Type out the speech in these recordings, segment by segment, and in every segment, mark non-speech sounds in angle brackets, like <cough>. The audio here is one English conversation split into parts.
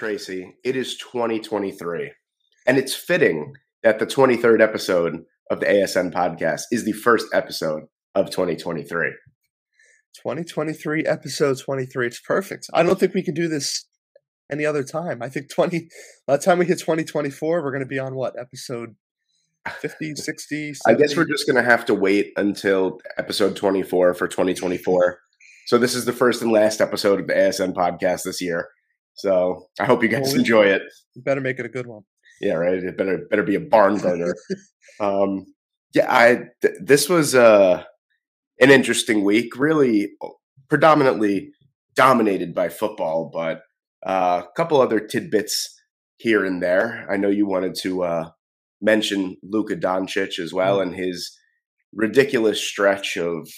Tracy, it is 2023. And it's fitting that the 23rd episode of the ASN podcast is the first episode of 2023. 2023 episode 23 it's perfect i don't think we can do this any other time i think 20 by the time we hit 2024 we're going to be on what episode 50 <laughs> 60 I guess we're just going to have to wait until episode 24 for 2024. so this is the first and last episode of the ASN podcast this year. So I hope you guys Well, we- enjoy it. Better make it a good one Yeah, right. It better better be a barn <laughs> burner. um, yeah, I th- this was uh, an interesting week. Really, predominantly dominated by football, but uh, a couple other tidbits here and there. I know you wanted to uh, mention Luka Doncic as well and his ridiculous stretch of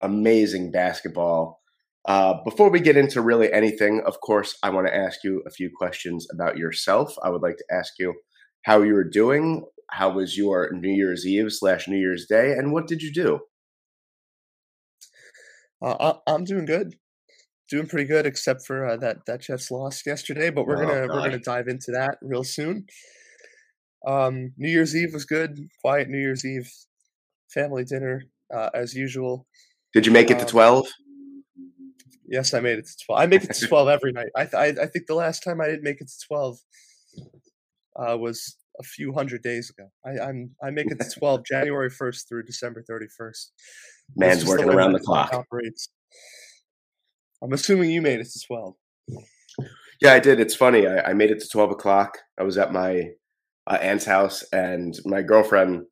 amazing basketball. Uh, before we get into really anything, of course, I want to ask you a few questions about yourself. I would like to ask you how you were doing. How was your New Year's Eve slash New Year's Day, and what did you do? uh, I, i'm doing good doing pretty good except for uh, that that jets lost yesterday but we're Oh, gonna we're gonna dive into that real soon um new year's eve was good quiet new year's eve family dinner uh, as usual Did you make it to Um, twelve? Yes, I made it to twelve. I make it to <laughs> twelve every night. I, th- I I think the last time I didn't make it to twelve uh, was a few hundred days ago. I, I'm I make it to <laughs> twelve January first through December thirty first. Man's working around the clock. Operates. I'm assuming you made it to twelve. Yeah, I did. It's funny. I, I made it to twelve o'clock. I was at my uh, aunt's house, and my girlfriend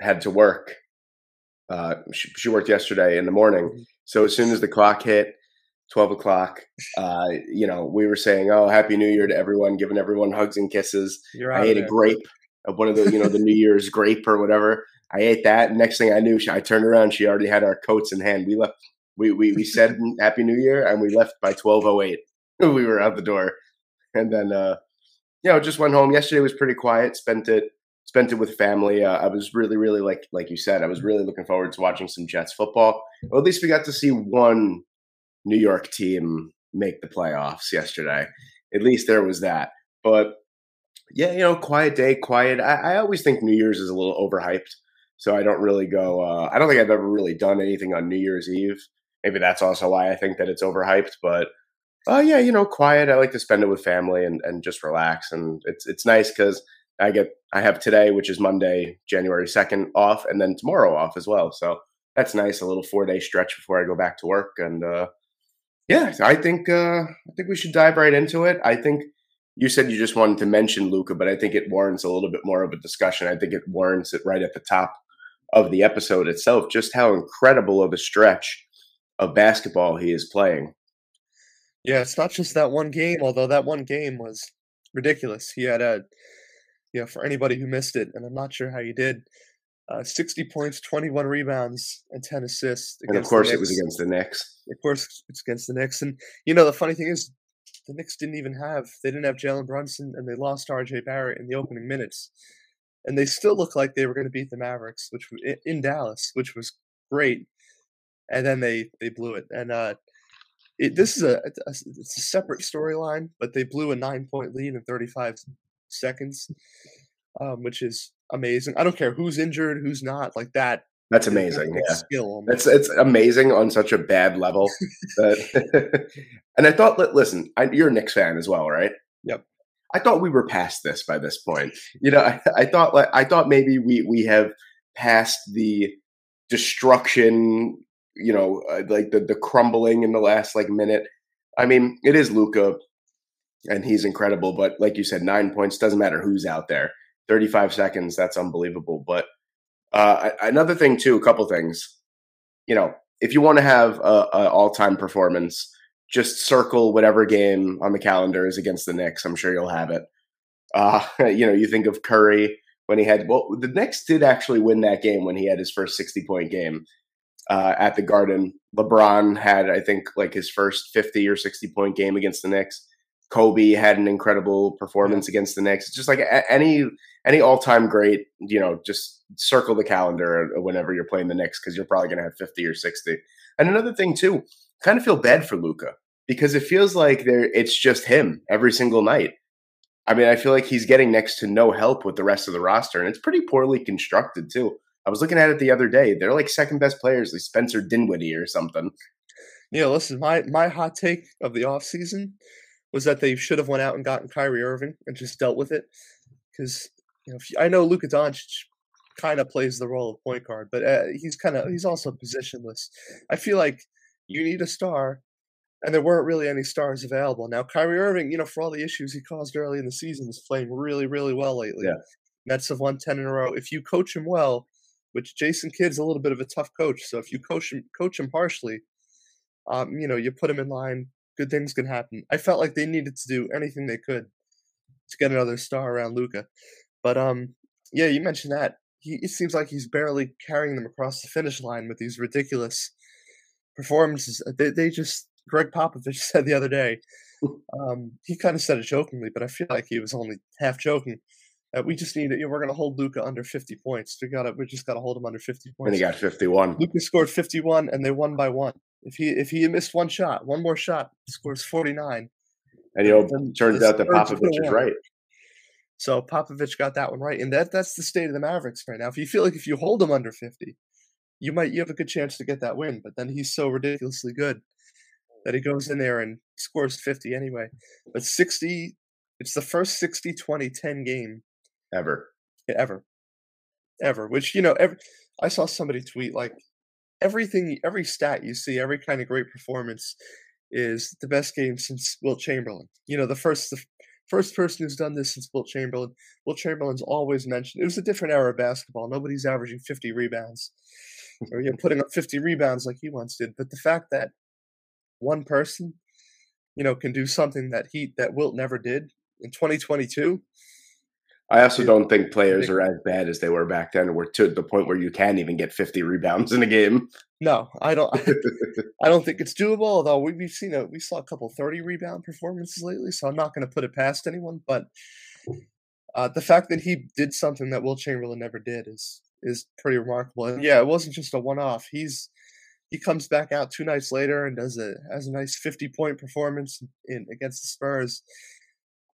had to work. Uh, she, she worked yesterday in the morning, so as soon as the clock hit twelve o'clock, uh, you know, we were saying, "Oh, Happy New Year" to everyone, giving everyone hugs and kisses. I ate a grape of one of the, you know, the New Year's grape or whatever. I ate that. Next thing I knew, she, I turned around. She already had our coats in hand. We left. We we we said <laughs> Happy New Year, and we left by twelve oh eight. <laughs> We were out the door, and then uh, you know just went home. Yesterday was pretty quiet. Spent it spent it with family. Uh, I was really really like like you said. I was really looking forward to watching some Jets football. Well, at least we got to see one New York team make the playoffs yesterday. At least there was that. But yeah, you know, quiet day, quiet. I, I always think New Year's is a little overhyped, so I don't really go. Uh, I don't think I've ever really done anything on New Year's Eve. Maybe that's also why I think that it's overhyped. But uh, yeah, you know, quiet. I like to spend it with family and, and just relax, and it's it's nice because I get I have today, which is Monday, January second, off, and then tomorrow off as well. So that's nice. A little four day stretch before I go back to work, and uh, yeah, I think uh, I think we should dive right into it. I think you said you just wanted to mention Luka, but I think it warrants a little bit more of a discussion. I think it warrants it right at the top of the episode itself, just how incredible of a stretch of basketball he is playing. Yeah, it's not just that one game, although that one game was ridiculous. He had a, you know, for anybody who missed it, and I'm not sure how you did, uh, 60 points, 21 rebounds, and 10 assists. And of course, it was against the Knicks. Of course, it's against the Knicks. And, you know, the funny thing is, the Knicks didn't even have, they didn't have Jalen Brunson, and they lost RJ Barrett in the opening minutes. And they still looked like they were going to beat the Mavericks, which in Dallas, which was great. And then they they blew it. And uh, it, this is a, a it's a separate storyline, but they blew a nine point lead in 35 seconds, um, which is amazing. I don't care who's injured, who's not, like that. That's amazing. Yeah. skill. It's it's amazing on such a bad level. That, <laughs> and I thought, listen, I, you're a Knicks fan as well, right? Yep. I thought we were past this by this point. You know, <laughs> I, I thought like I thought maybe we we have passed the destruction. You know, uh, like the the crumbling in the last like minute. I mean, it is Luka, and he's incredible. But like you said, nine points doesn't matter who's out there. Thirty five seconds, that's unbelievable. But uh, another thing too, a couple things. You know, if you want to have a, a all time performance, just circle whatever game on the calendar is against the Knicks. I'm sure you'll have it. Uh, <laughs> you know, you think of Curry when he had well, the Knicks did actually win that game when he had his first sixty point game uh, at the Garden. LeBron had, I think, like his first fifty or sixty point game against the Knicks. Kobe had an incredible performance against the Knicks. It's just like a- any any all time great, you know, just circle the calendar whenever you're playing the Knicks because you're probably going to have fifty or sixty. And another thing too, kind of feel bad for Luka because it feels like there it's just him every single night. I mean, I feel like he's getting next to no help with the rest of the roster, and it's pretty poorly constructed too. I was looking at it the other day. They're like second best players, like Spencer Dinwiddie or something. Yeah, listen, my my hot take of the offseason was that they should have went out and gotten Kyrie Irving and just dealt with it. Because you know, if you- I know Luka Doncic kind of plays the role of point guard, but uh, he's kind of he's also positionless. I feel like you need a star, and there weren't really any stars available. Now Kyrie Irving, you know, for all the issues he caused early in the season, is playing really, really well lately. Yeah. Nets have won ten in a row. If you coach him well, which Jason Kidd's a little bit of a tough coach, so if you coach him coach him harshly, um, you know, you put him in line, good things can happen. I felt like they needed to do anything they could to get another star around Luka. But um, yeah, you mentioned that. He it seems like he's barely carrying them across the finish line with these ridiculous performances. Uh, They they just Gregg Popovich <laughs> said the other day. Um, he kind of said it jokingly, but I feel like he was only half joking. Uh, we just need it. You know, we're going to hold Luka under 50 points. We got to. We just got to hold him under 50 points. And he got 51. Luka scored 51, and they won by one. If he if he missed one shot, one more shot, scores 49. And you know, Then turns out that Popovich is right. So Popovich got that one right, and that that's the state of the Mavericks right now. If you feel like if you hold him under 50, you might you have a good chance to get that win. But then he's so ridiculously good that he goes in there and scores 50 anyway. But 60, it's the first 60, 20, 10 game Ever. ever, ever. Which you know, every, I saw somebody tweet like everything, every stat you see, every kind of great performance is the best game since Wilt Chamberlain. You know, the first the first person who's done this since Wilt Chamberlain. Wilt Chamberlain's always mentioned. It was a different era of basketball. Nobody's averaging 50 rebounds or you know, putting up 50 rebounds like he once did. But the fact that one person, you know, can do something that he that Wilt never did in 2022. I also don't think players are as bad as they were back then, or to the point where you can't even get 50 rebounds in a game. No, I don't. <laughs> I don't think it's doable. Although we, we've seen a we saw a couple thirty rebound performances lately, so I'm not going to put it past anyone. But uh, the fact that he did something that Wilt Chamberlain never did is is pretty remarkable. And yeah, it wasn't just a one off. He's he comes back out two nights later and does a has a nice fifty point performance in against the Spurs.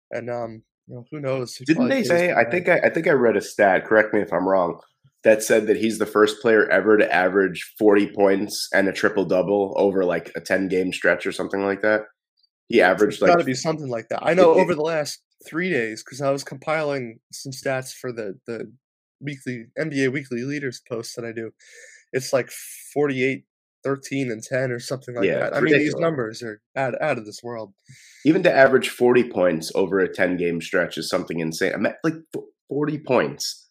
And um, you know, who knows? He Didn't they say? I think I, I think I read a stat. Correct me if I'm wrong. That said that he's the first player ever to average 40 points and a triple double over like a 10 game stretch or something like that. He averaged It's got to be something like that. I know over the last three days because I was compiling some stats for the the weekly NBA weekly leaders post that I do. It's like 48, 13, and 10 or something like Yeah, that. I mean, these numbers are out, out of this world. even to average 40 points over a 10 game stretch is something insane. Ima- Like 40 points.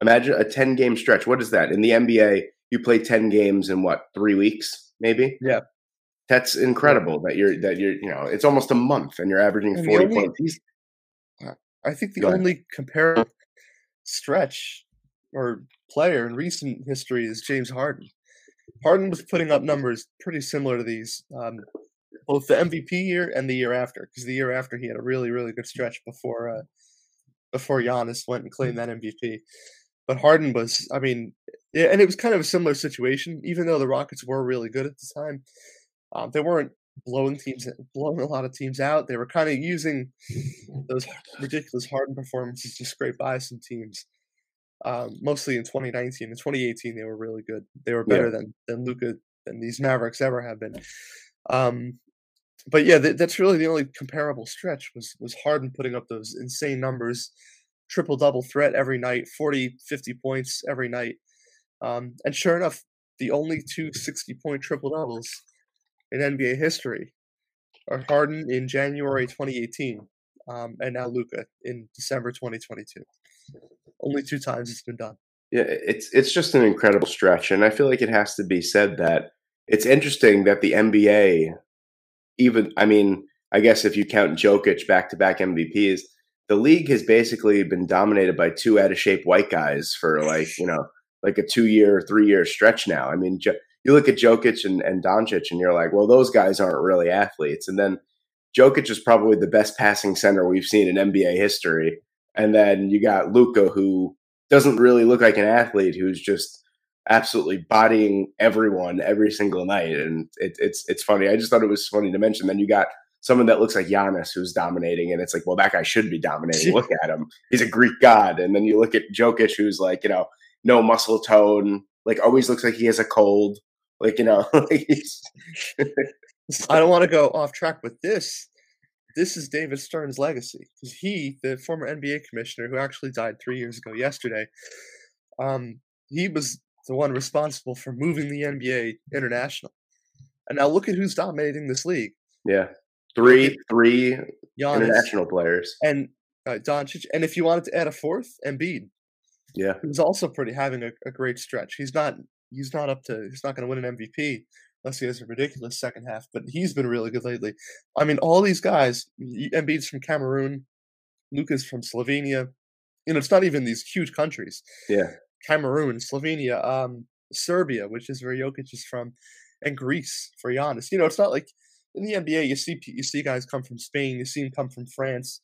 Imagine a 10 game stretch. What is that? In the NBA, you play 10 games in what, three weeks, maybe? Yeah. That's incredible that you're, that you're, you know, it's almost a month and you're averaging And 40 only- points. Uh, I think the only comparable stretch or player in recent history is James Harden. Harden was putting up numbers pretty similar to these, um, both the MVP year and the year after, because the year after he had a really, really good stretch before uh, before Giannis went and claimed that MVP. But Harden was, I mean, and it was kind of a similar situation. Even though the Rockets were really good at the time, um, they weren't blowing teams, blowing a lot of teams out. They were kind of using those ridiculous Harden performances to scrape by some teams. Um, mostly in 2019 and 2018, they were really good. They were Yeah. better than than Luka than these Mavericks ever have been. Um, but yeah, th- that's really the only comparable stretch was was Harden putting up those insane numbers, triple double threat every night, 40, 50 points every night. Um, and sure enough, the only two 60 point triple doubles in NBA history are Harden in January 2018 um, and now Luka in December 2022. Only two times it's been done. yeah, it's, it's just an incredible stretch. And I feel like it has to be said that it's interesting that the NBA, even, I mean, I guess if you count Jokic back to back MVPs, the league has basically been dominated by two out of shape white guys for like you know like a two year, three year stretch now. I mean, you look at Jokic and, and Doncic, and you're like, well, those guys aren't really athletes. And then Jokic is probably the best passing center we've seen in NBA history. And then you got Luka, who doesn't really look like an athlete, who's just absolutely bodying everyone every single night. And it, it's it's funny. I just thought it was funny to mention. Then you got someone that looks like Giannis who's dominating, and it's like, well, that guy should be dominating. <laughs> look at him; he's a Greek god. And then you look at Jokic, who's like, you know, no muscle tone, like always looks like he has a cold. Like you know, <laughs> I don't want to go off track with this. This is David Stern's legacy he, the former NBA commissioner who actually died three years ago yesterday, um, he was the one responsible for moving the NBA international. And now look at who's dominating this league. Yeah, three, three Giannis international players, and uh, Doncic. And if you wanted to add a fourth, Embiid. Yeah, he's also pretty having a, a great stretch. He's not he's not up to he's not going to win an MVP unless he has a ridiculous second half. But he's been really good lately. I mean, all these guys, Embiid's from Cameroon, Luka's from Slovenia. You know, it's not even these huge countries. Yeah, Cameroon, Slovenia, um, Serbia, which is where Jokic is from, and Greece for Giannis. You know, it's not like in the NBA you see you see guys come from Spain, you see them come from France.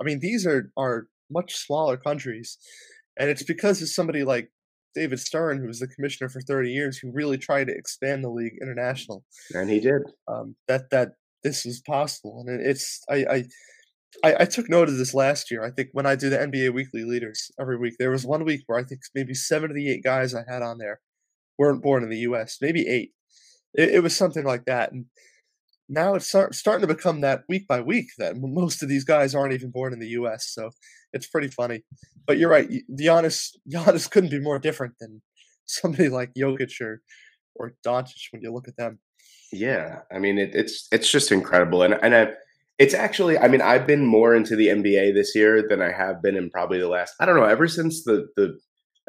I mean, these are are much smaller countries, and it's because of somebody like David Stern, who was the commissioner for 30 years, who really tried to expand the league international. And he did. Um, that that this was possible, and it's I, I I I took note of this last year. I think when I do the NBA weekly leaders every week, there was one week where I think maybe seven of the eight guys I had on there weren't born in the U.S. Maybe eight. It, it was something like that, and now it's start, starting to become that week by week that most of these guys aren't even born in the U.S. So it's pretty funny. But you're right, Giannis <laughs> Giannis couldn't be more different than somebody like Jokic or or Doncic when you look at them. Yeah, I mean it, it's it's just incredible, and and I, it's actually I mean I've been more into the NBA this year than I have been in probably the last I don't know ever since the the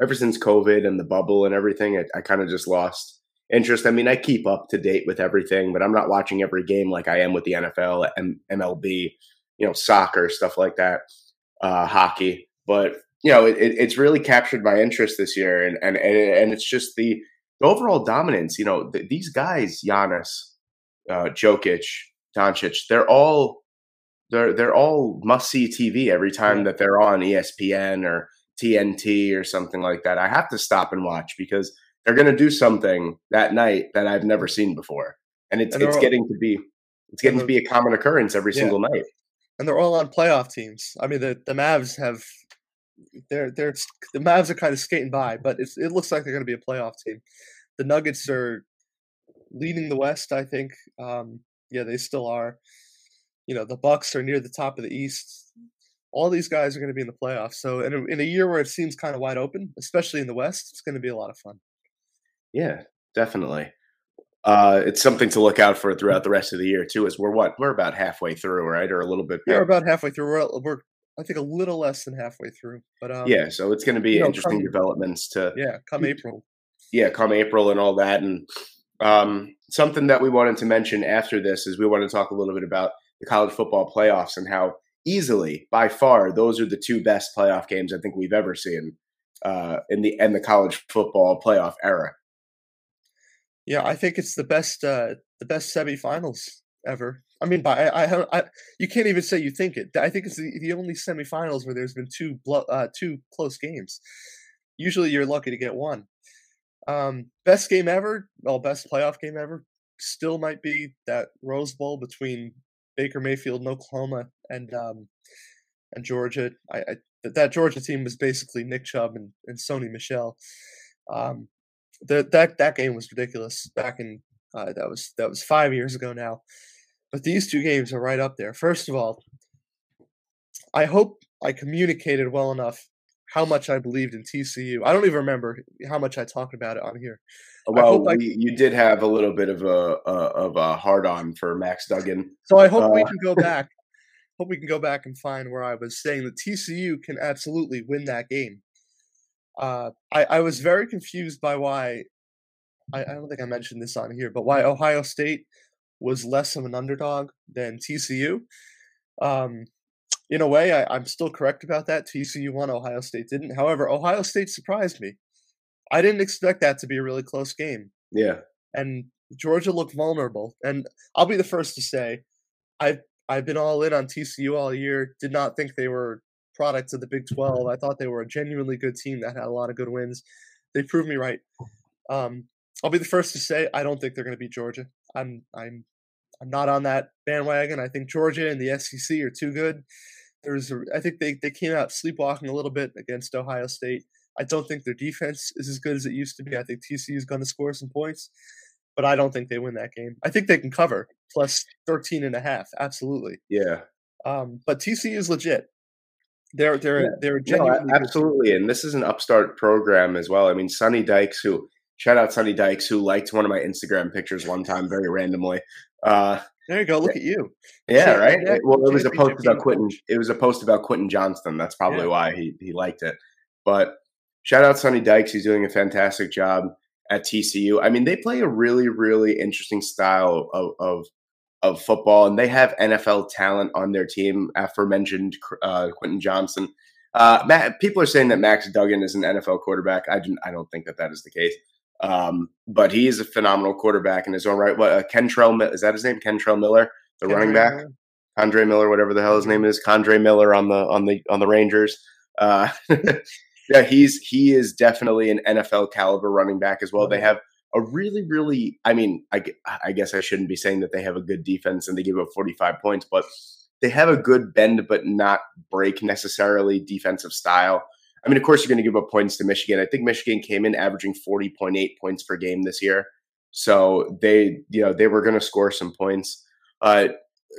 ever since COVID and the bubble and everything. I, I kind of just lost interest. I mean, I keep up to date with everything, but I'm not watching every game like I am with the NFL, M- MLB, you know, soccer, stuff like that, uh, hockey. But you know, it, it's really captured my interest this year, and and and it's just the, the overall dominance. You know, th- these guys, Giannis, uh, Jokic, Doncic, they're all they're they're all must see TV every time that they're on ESPN or TNT or something like that. I have to stop and watch because they're going to do something that night that I've never seen before, and it's and it's all, getting to be it's getting to be a common occurrence every yeah. single night. And they're all on playoff teams. I mean, the the Mavs have they're they're the Mavs are kind of skating by, but it's it looks like they're going to be a playoff team. The Nuggets are leading the West, I think. Um, yeah, they still are. You know, the Bucks are near the top of the East. All these guys are going to be in the playoffs. So, in a, in a year where it seems kind of wide open, especially in the West, it's going to be a lot of fun. Yeah, definitely. Uh, it's something to look out for throughout the rest of the year too. As we're what we're about halfway through, right, or a little bit. Yeah, we're about halfway through. We're, we're I think a little less than halfway through, but um, yeah. So it's going to be know, interesting come, developments to yeah, come April. Yeah, come April and all that, and um, something that we wanted to mention after this is we want to talk a little bit about the college football playoffs and how easily, by far, those are the two best playoff games I think we've ever seen uh, in the in the college football playoff era. Yeah, I think it's the best uh, the best semifinals ever. I mean, by I, I, I, you can't even say you think it. I think it's the, the only semifinals where there's been two blo- uh, two close games. Usually, you're lucky to get one. Um, best game ever, well, best playoff game ever, still might be that Rose Bowl between Baker Mayfield and Oklahoma and um, and Georgia. I, I that Georgia team was basically Nick Chubb and, and Sony Michel. Um, the, that that game was ridiculous back in uh, that was that was five years ago now. But these two games are right up there. First of all, I hope I communicated well enough how much I believed in TCU. I don't even remember how much I talked about it on here. Well, I, you did have a little bit of a, a of a hard on for Max Duggan. So I hope uh, we can go <laughs> back. hope we can go back and find where I was saying that TCU can absolutely win that game. Uh, I, I was very confused by why. I, I don't think I mentioned this on here, but why Ohio State was less of an underdog than TCU. Um, in a way, I, I'm still correct about that. TCU won, Ohio State didn't. However, Ohio State surprised me. I didn't expect that to be a really close game. Yeah. And Georgia looked vulnerable. And I'll be the first to say, I've I've been all in on TCU all year. Did not think they were products of the Big 12. I thought they were a genuinely good team that had a lot of good wins. They proved me right. Um, I'll be the first to say I don't think they're going to beat Georgia. I'm I'm I'm not on that bandwagon. I think Georgia and the SEC are too good. There's a, I think they, they came out sleepwalking a little bit against Ohio State. I don't think their defense is as good as it used to be. I think TCU is going to score some points, but I don't think they win that game. I think they can cover plus 13 and a half. Absolutely. Yeah. Um, but TCU is legit. They're they're Yeah. they're genuinely team. absolutely. And this is an upstart program as well. I mean, Sonny Dykes, who shout out Sonny Dykes, who liked one of my Instagram pictures one time very randomly. Uh, There you go. Look at you. yeah, right. well, it was a post about Quentin. It was a post about Quentin Johnston. That's probably Yeah. why he he liked it. But shout out Sonny Dykes. He's doing a fantastic job at TCU. I mean, they play a really really interesting style of of, of football, and they have NFL talent on their team. Aforementioned uh, Quentin Johnston. Uh, Matt, people are saying that Max Duggan is an NFL quarterback. I don't, I don't think that that is the case. Um, but he is a phenomenal quarterback in his own right. What uh, Kentrell is that his name? Kentrell Miller, the running back. Andre Miller, whatever the hell his name is, K'Andre Miller on the on the on the Rangers. Uh, <laughs> yeah, he's he is definitely an NFL caliber running back as well. They have a really, really. I mean, I, I guess I shouldn't be saying that they have a good defense and they give up forty five points, but they have a good bend but not break necessarily defensive style. I mean, of course, you're going to give up points to Michigan. I think Michigan came in averaging forty point eight points per game this year, so they you know they were going to score some points. Uh,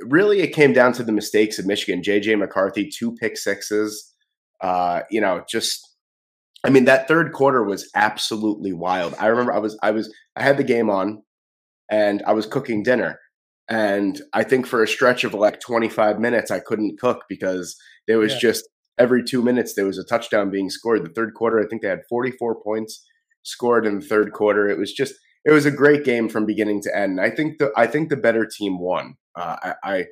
really it came down to the mistakes of Michigan. JJ McCarthy, two pick sixes. Uh, you know, just I mean, that third quarter was absolutely wild. I remember I was I was I had the game on and I was cooking dinner. And I think for a stretch of like 25 minutes I couldn't cook because there was Yeah. just every two minutes there was a touchdown being scored. The third quarter, I think they had 44 points scored in the third quarter. It was just it was a great game from beginning to end. I think the I think the better team won. Uh, I, I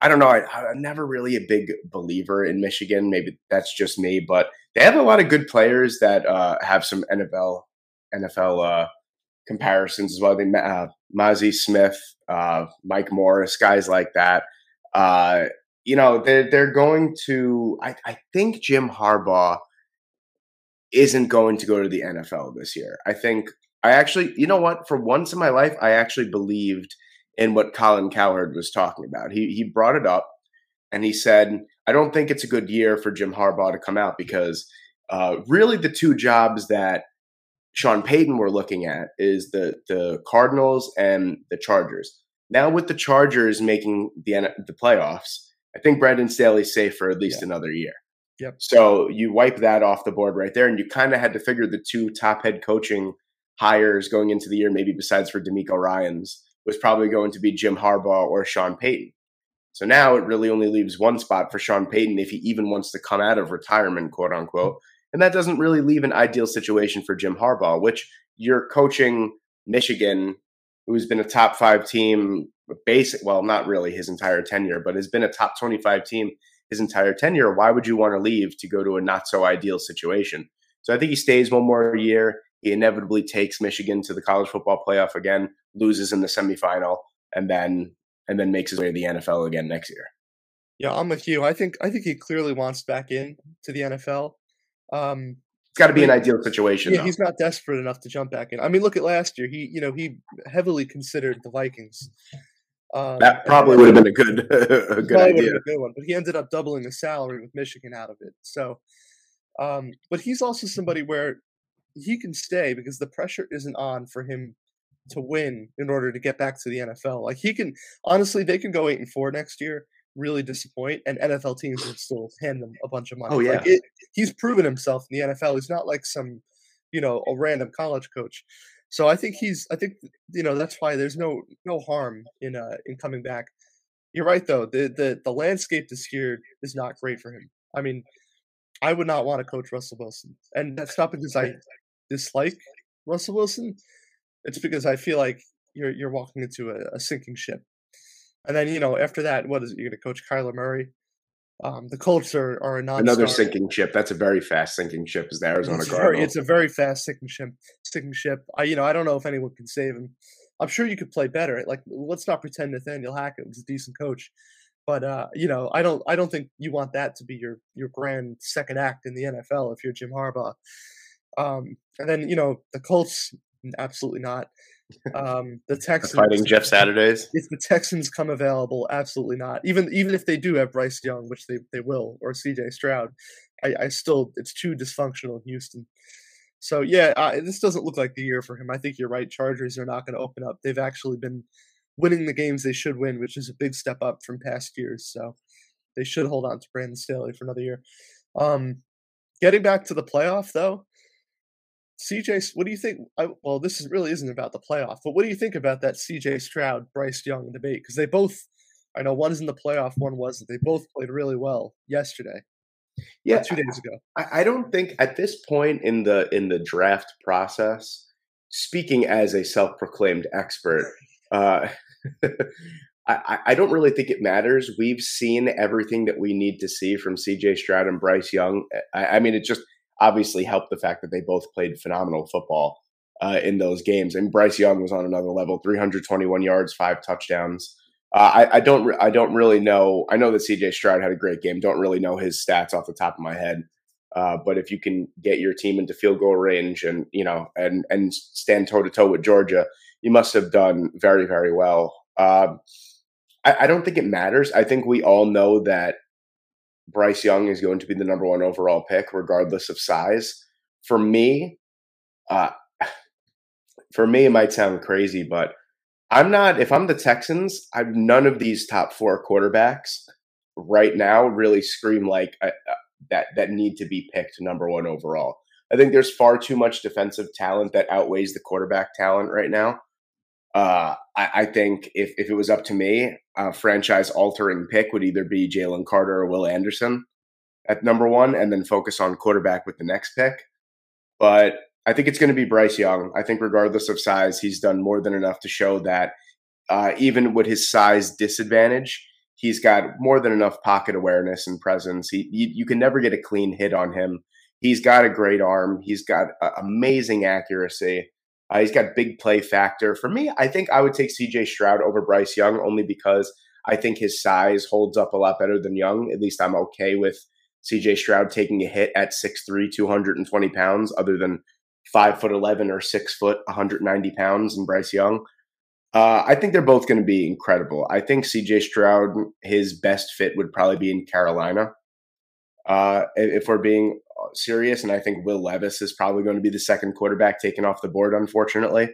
I don't know. I, I'm never really a big believer in Michigan. Maybe that's just me, but they have a lot of good players that uh, have some NFL NFL uh, comparisons as well. They uh, Mazi Smith, uh, Mike Morris, guys like that. Uh, you know, they're they're going to. I, I think Jim Harbaugh isn't going to go to the NFL this year. I think I actually, you know what? For once in my life, I actually believed in what Colin Cowherd was talking about. He he brought it up and he said, "I don't think it's a good year for Jim Harbaugh to come out because uh, really the two jobs that Sean Payton were looking at is the the Cardinals and the Chargers. Now with the Chargers making the the playoffs, I think Brandon Staley's safe for at least Yeah. another year. Yep. So you wipe that off the board right there, and you kind of had to figure the two top head coaching hires going into the year, maybe besides for DeMeco Ryans, was probably going to be Jim Harbaugh or Sean Payton. So now it really only leaves one spot for Sean Payton if he even wants to come out of retirement, quote unquote. And that doesn't really leave an ideal situation for Jim Harbaugh, which you're coaching Michigan, who's been a top five team, basic, well, not really his entire tenure, but has been a top 25 team his entire tenure. Why would you want to leave to go to a not so ideal situation? So I think he stays one more year. He inevitably takes Michigan to the college football playoff again, loses in the semifinal, and then and then makes his way to the NFL again next year. Yeah, I'm with you. I think I think he clearly wants back in to the NFL. Um, It's got to be an ideal situation. yeah, though. he's not desperate enough to jump back in. I mean, look at last year. He, you know, he heavily considered the Vikings. Um, that probably would have been a good <laughs> a good idea. been a good one, but he ended up doubling the salary with Michigan out of it. So, um, but he's also somebody where he can stay because the pressure isn't on for him to win in order to get back to the NFL. Like he can honestly, they can go eight and four next year, really disappoint, and NFL teams would still hand them a bunch of money. Oh, like yeah. it, he's proven himself in the NFL. He's not like some, you know, a random college coach. So I think he's. I think you know that's why there's no no harm in uh in coming back. You're right though. The the the landscape this year is not great for him. I mean, I would not want to coach Russell Wilson, and that's not because I dislike Russell Wilson. It's because I feel like you're you're walking into a, a sinking ship. And then you know after that, what is it? You're going to coach Kyler Murray? Um, the Colts are, are a non Another sinking ship. That's a very fast sinking ship. Is the Arizona it's very, Cardinals? it's a very fast sinking ship. Sinking ship. I you know I don't know if anyone can save him. I'm sure you could play better. Like let's not pretend Nathaniel Hackett was a decent coach, but uh, you know I don't I don't think you want that to be your your grand second act in the NFL if you're Jim Harbaugh. Um, and then you know the Colts, absolutely not. <laughs> Um, the Texans Fighting Jeff Saturdays. if the Texans come available, absolutely not. Even even if they do have Bryce Young, which they, they will, or C.J. Stroud, I, I still it's too dysfunctional in Houston. So yeah, uh, this doesn't look like the year for him. I think you're right. Chargers are not going to open up. They've actually been winning the games they should win, which is a big step up from past years. So they should hold on to Brandon Staley for another year. Um, getting back to the playoff though, CJ, what do you think? I, well, this is, really isn't about the playoff, but what do you think about that CJ Stroud Bryce Young debate? Because they both, I know one's in the playoff, one wasn't. They both played really well yesterday. Yeah, two days ago. I, I don't think at this point in the in the draft process, speaking as a self-proclaimed expert, uh, <laughs> I, I don't really think it matters. We've seen everything that we need to see from CJ Stroud and Bryce Young. I, I mean, it just obviously helped the fact that they both played phenomenal football uh, in those games. And Bryce Young was on another level: 321 yards, five touchdowns. Uh, I, I, don't. I don't really know. I know that C.J. Stroud had a great game. Don't really know his stats off the top of my head. Uh, but if you can get your team into field goal range and you know and and stand toe to toe with Georgia, you must have done very very well. Uh, I, I don't think it matters. I think we all know that Bryce Young is going to be the number one overall pick, regardless of size. For me, uh, <sighs> for me, it might sound crazy, but I'm not. If I'm the Texans, I've none of these top four quarterbacks right now really scream like uh, uh, that that need to be picked number one overall. I think there's far too much defensive talent that outweighs the quarterback talent right now. Uh, I, I, think if, if it was up to me, a franchise altering pick would either be Jalen Carter or Will Anderson at number one, and then focus on quarterback with the next pick. But I think it's going to be Bryce Young. I think, regardless of size, he's done more than enough to show that uh, even with his size disadvantage, he's got more than enough pocket awareness and presence. He, you, you can never get a clean hit on him. He's got a great arm. He's got uh, amazing accuracy. Uh, he's got big play factor. For me, I think I would take CJ Stroud over Bryce Young only because I think his size holds up a lot better than Young. At least I'm okay with CJ Stroud taking a hit at 6'3, 220 pounds, other than five foot eleven or six foot, 190 pounds, and Bryce Young. Uh, I think they're both going to be incredible. I think CJ Stroud, his best fit would probably be in Carolina. Uh, if we're being serious, and I think Will Levis is probably going to be the second quarterback taken off the board. Unfortunately,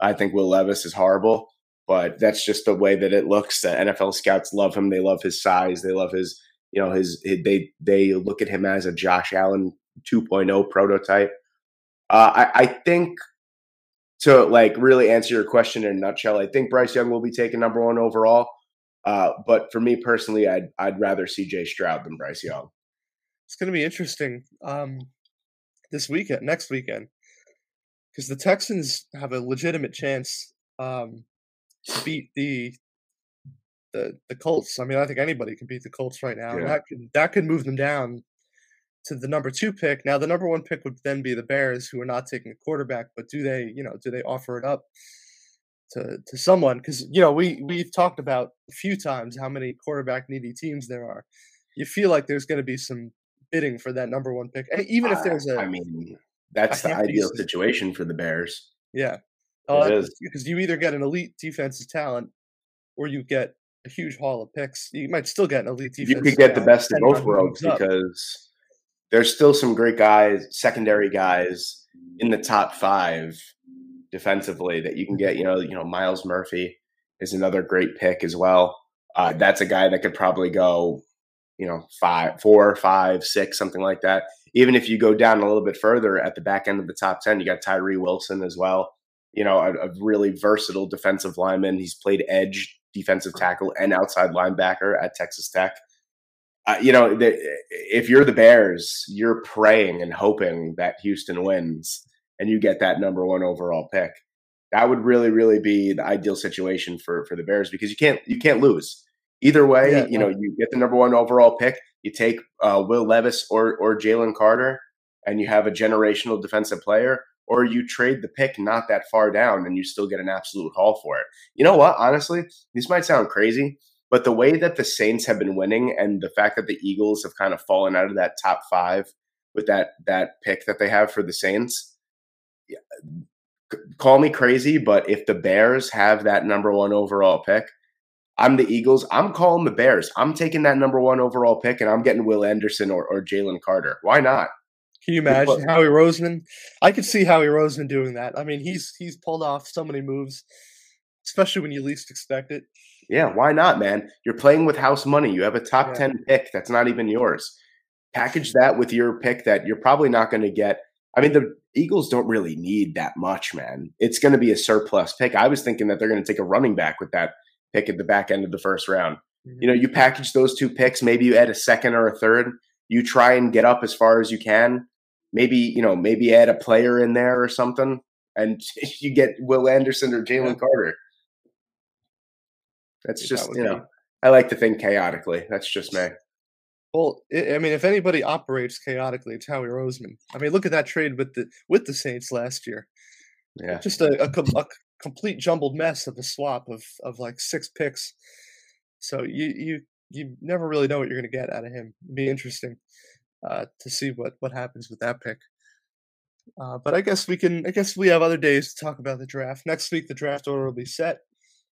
I think Will Levis is horrible, but that's just the way that it looks. The NFL scouts love him. They love his size. They love his, you know, his. his they they look at him as a Josh Allen 2.0 prototype. Uh, I, I think to like really answer your question in a nutshell, I think Bryce Young will be taken number one overall. Uh, but for me personally, I'd I'd rather C.J. Stroud than Bryce Young. It's going to be interesting um, this weekend, next weekend, because the Texans have a legitimate chance um, to beat the the the Colts. I mean, I think anybody can beat the Colts right now. Yeah. That could that could move them down to the number two pick. Now, the number one pick would then be the Bears, who are not taking a quarterback. But do they, you know, do they offer it up to to someone? Because you know, we we've talked about a few times how many quarterback needy teams there are. You feel like there's going to be some bidding for that number one pick, even if there's a, I mean, that's the ideal situation for the Bears. yeah, It is. because you either get an elite defensive talent or you get a huge haul of picks. You might still get an elite defense. You could get the best of both worlds because there's still some great guys, secondary guys in the top five defensively that you can get. You know, you know, Myles Murphy is another great pick as well. Uh, that's a guy that could probably go, you know, five, four, five, six, something like that. Even if you go down a little bit further at the back end of the top ten, you got Tyree Wilson as well. You know, a, a really versatile defensive lineman. He's played edge, defensive tackle, and outside linebacker at Texas Tech. Uh, you know, the, if you're the Bears, you're praying and hoping that Houston wins and you get that number one overall pick. That would really, really be the ideal situation for for the Bears because you can't you can't lose either way. Yeah, you know, you get the number one overall pick. You take uh, Will Levis or or Jalen Carter, and you have a generational defensive player, or you trade the pick not that far down, and you still get an absolute haul for it. You know what? Honestly, this might sound crazy, but the way that the Saints have been winning, and the fact that the Eagles have kind of fallen out of that top five with that that pick that they have for the Saints. Call me crazy, but if the Bears have that number one overall pick, I'm the Eagles. I'm calling the Bears. I'm taking that number one overall pick, and I'm getting Will Anderson or, or Jalen Carter. Why not? Can you imagine Howie Roseman? I could see Howie Roseman doing that. I mean, he's he's pulled off so many moves, especially when you least expect it. Yeah, why not, man? You're playing with house money. You have a top yeah. 10 pick that's not even yours. Package that with your pick that you're probably not going to get. I mean, the Eagles don't really need that much, man. It's going to be a surplus pick. I was thinking that they're going to take a running back with that pick at the back end of the first round. Mm-hmm. You know, you package those two picks, maybe you add a second or a third. You try and get up as far as you can. Maybe, you know, maybe add a player in there or something, and <laughs> you get Will Anderson or Jalen yeah. Carter. That's just, that you know, be. I like to think chaotically. That's just me. Well, I mean, if anybody operates chaotically, it's Howie Roseman. I mean, look at that trade with the with the Saints last year. Yeah, just a, a, a complete jumbled mess of a swap of of like six picks. So you you you never really know what you're going to get out of him. It'd be interesting uh, to see what what happens with that pick. Uh, but I guess we can. I guess we have other days to talk about the draft. Next week, the draft order will be set.